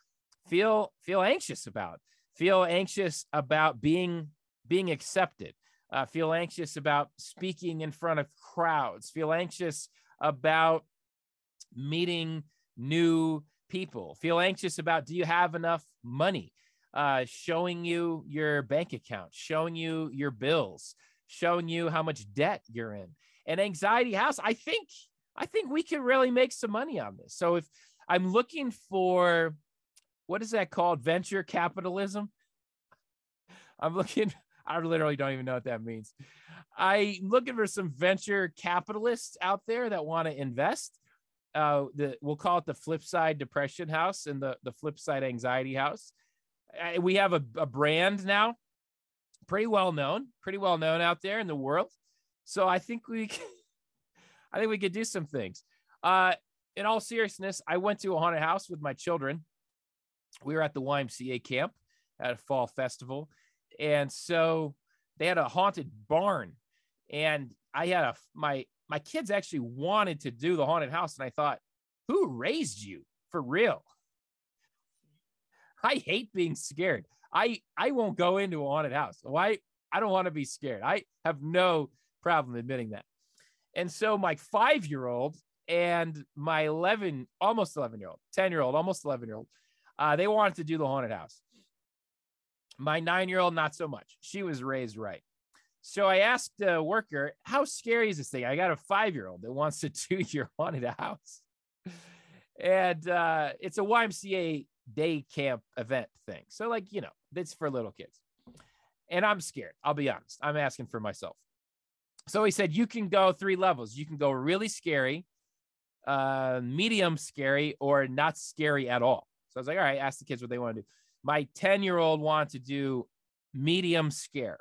feel feel anxious about feel anxious about being being accepted uh, feel anxious about speaking in front of crowds feel anxious about meeting new people feel anxious about do you have enough money uh, showing you your bank account showing you your bills showing you how much debt you're in? And anxiety house i think i think we can really make some money on this. So if i'm looking for what is that called venture capitalism i'm looking i literally don't even know what that means i'm looking for some venture capitalists out there that want to invest uh, the we'll call it the flip side depression house and the the flip side anxiety house. Uh, we have a, a brand now, pretty well known, pretty well known out there in the world. So I think we, can, I think we could do some things. Uh, in all seriousness, I went to a haunted house with my children. We were at the YMCA camp at a fall festival, and so they had a haunted barn, and I had a my my kids actually wanted to do the haunted house, and I thought, who raised you for real? I hate being scared. I I won't go into a haunted house. Why? I don't want to be scared. I have no problem admitting that. And so my five year old and my 11, almost 11 year old, 10 year old, almost 11 year old, uh, they wanted to do the haunted house. My nine year old, not so much. She was raised right. So I asked a worker, How scary is this thing? I got a five year old that wants to do your haunted house. And uh, it's a YMCA day camp event thing. So, like, you know, it's for little kids. And I'm scared. I'll be honest. I'm asking for myself. So he said, You can go three levels. You can go really scary, uh, medium scary, or not scary at all. I was like, All right, ask the kids what they want to do. My 10 year old wanted to do medium scare.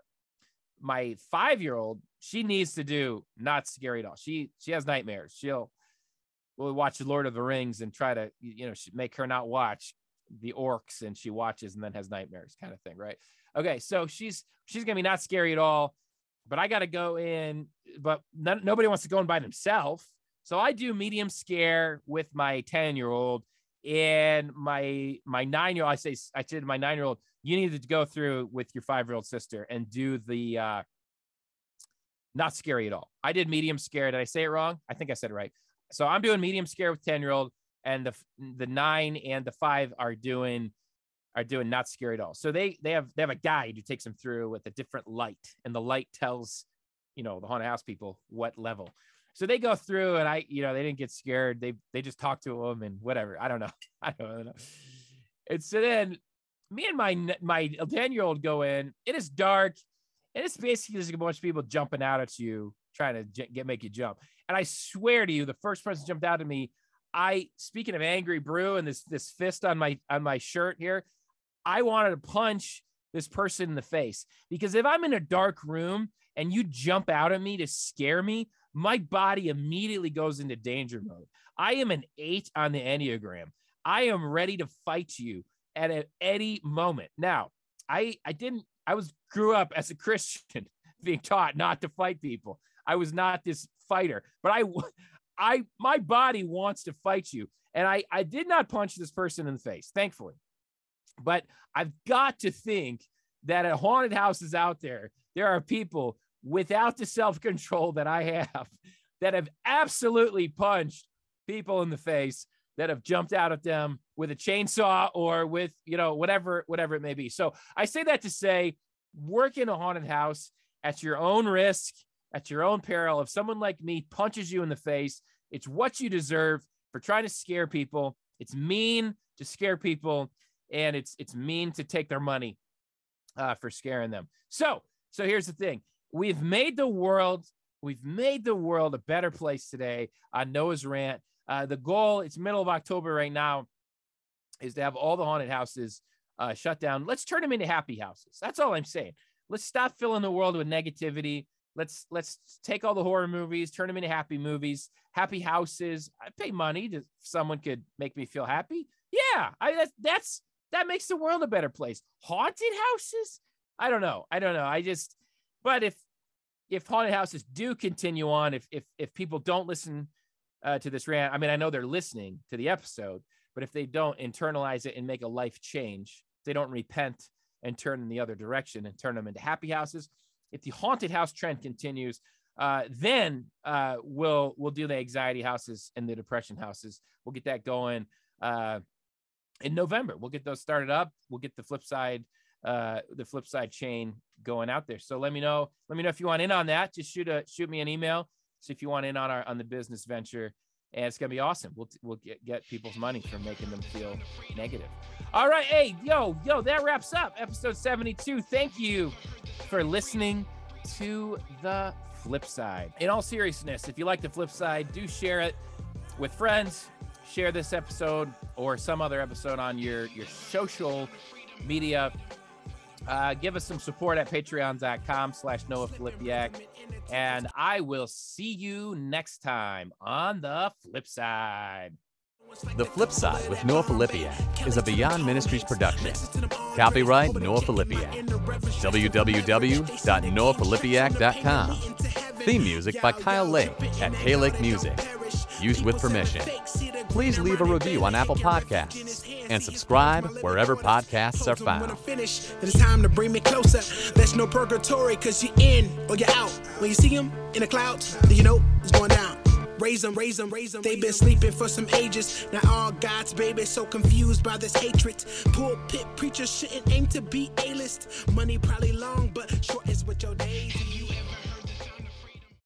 My five year old, she needs to do not scary at all. She she has nightmares. She'll will watch Lord of the Rings and try to you know make her not watch the orcs and she watches and then has nightmares kind of thing right okay so she's she's gonna be not scary at all but i gotta go in but none, nobody wants to go in by themselves so i do medium scare with my 10 year old and my my nine year old i say i said my nine year old you need to go through with your five year old sister and do the uh not scary at all i did medium scare did i say it wrong i think i said it right so i'm doing medium scare with 10 year old and the the nine and the five are doing are doing not scary at all. So they they have they have a guide who takes them through with a different light, and the light tells you know the haunted house people what level. So they go through, and I you know they didn't get scared. They they just talked to them and whatever. I don't know. I don't know. And so then me and my my ten year old go in. It is dark, and it's basically just a bunch of people jumping out at you trying to j- get make you jump. And I swear to you, the first person jumped out at me I speaking of angry brew and this this fist on my on my shirt here, I wanted to punch this person in the face because if I'm in a dark room and you jump out at me to scare me, my body immediately goes into danger mode. I am an 8 on the Enneagram. I am ready to fight you at a, any moment. Now, I I didn't I was grew up as a Christian being taught not to fight people. I was not this fighter, but I I my body wants to fight you. And I I did not punch this person in the face, thankfully. But I've got to think that at haunted houses out there, there are people without the self-control that I have that have absolutely punched people in the face that have jumped out at them with a chainsaw or with you know whatever whatever it may be so i say that to say work in a haunted house at your own risk at your own peril. If someone like me punches you in the face, it's what you deserve for trying to scare people. It's mean to scare people, and it's it's mean to take their money uh, for scaring them. So, so here's the thing: we've made the world we've made the world a better place today on Noah's Rant. Uh, the goal it's middle of October right now is to have all the haunted houses uh, shut down. Let's turn them into happy houses. That's all I'm saying. Let's stop filling the world with negativity. Let's let's take all the horror movies, turn them into happy movies, happy houses. I pay money to someone could make me feel happy. Yeah, I that's that's that makes the world a better place. Haunted houses? I don't know. I don't know. I just but if if haunted houses do continue on, if if if people don't listen uh, to this rant, I mean, I know they're listening to the episode, but if they don't internalize it and make a life change, they don't repent and turn in the other direction and turn them into happy houses if the haunted house trend continues, uh, then uh, we'll we'll do the anxiety houses and the depression houses. We'll get that going uh, in November. We'll get those started up. We'll get the flip side uh, the flip side chain going out there. So let me know. Let me know if you want in on that. Just shoot a shoot me an email. See if you want in on our on the business venture, and it's gonna be awesome. We'll we'll get get people's money from making them feel negative. All right, hey yo yo, that wraps up episode seventy two. Thank you for listening to the flip side. In all seriousness, if you like the flip side, do share it. with friends. Share this episode or some other episode on your your social media. Uh, give us some support at patreon.com slash Noah Filipiak. And I will see you next time on the flip side. The Flip Side with Noah Filipiak is a Beyond Ministries production. Copyright Noah Filipiak. www.noahfilipiak.com. Theme music by Kyle Lake at K-Lake Music. Used with permission. Please leave a review on Apple Podcasts and subscribe wherever podcasts are found. It's time to bring me closer. There's no purgatory, cause you're in or you're out. When you see him in the clouds, then you know it's going down. Raise them, raise them, raise them. They've been sleeping for some ages. Now all God's babies so confused by this hatred. Pulpit preachers shouldn't aim to be A-list. Money probably long, but short is what your days. Do you ever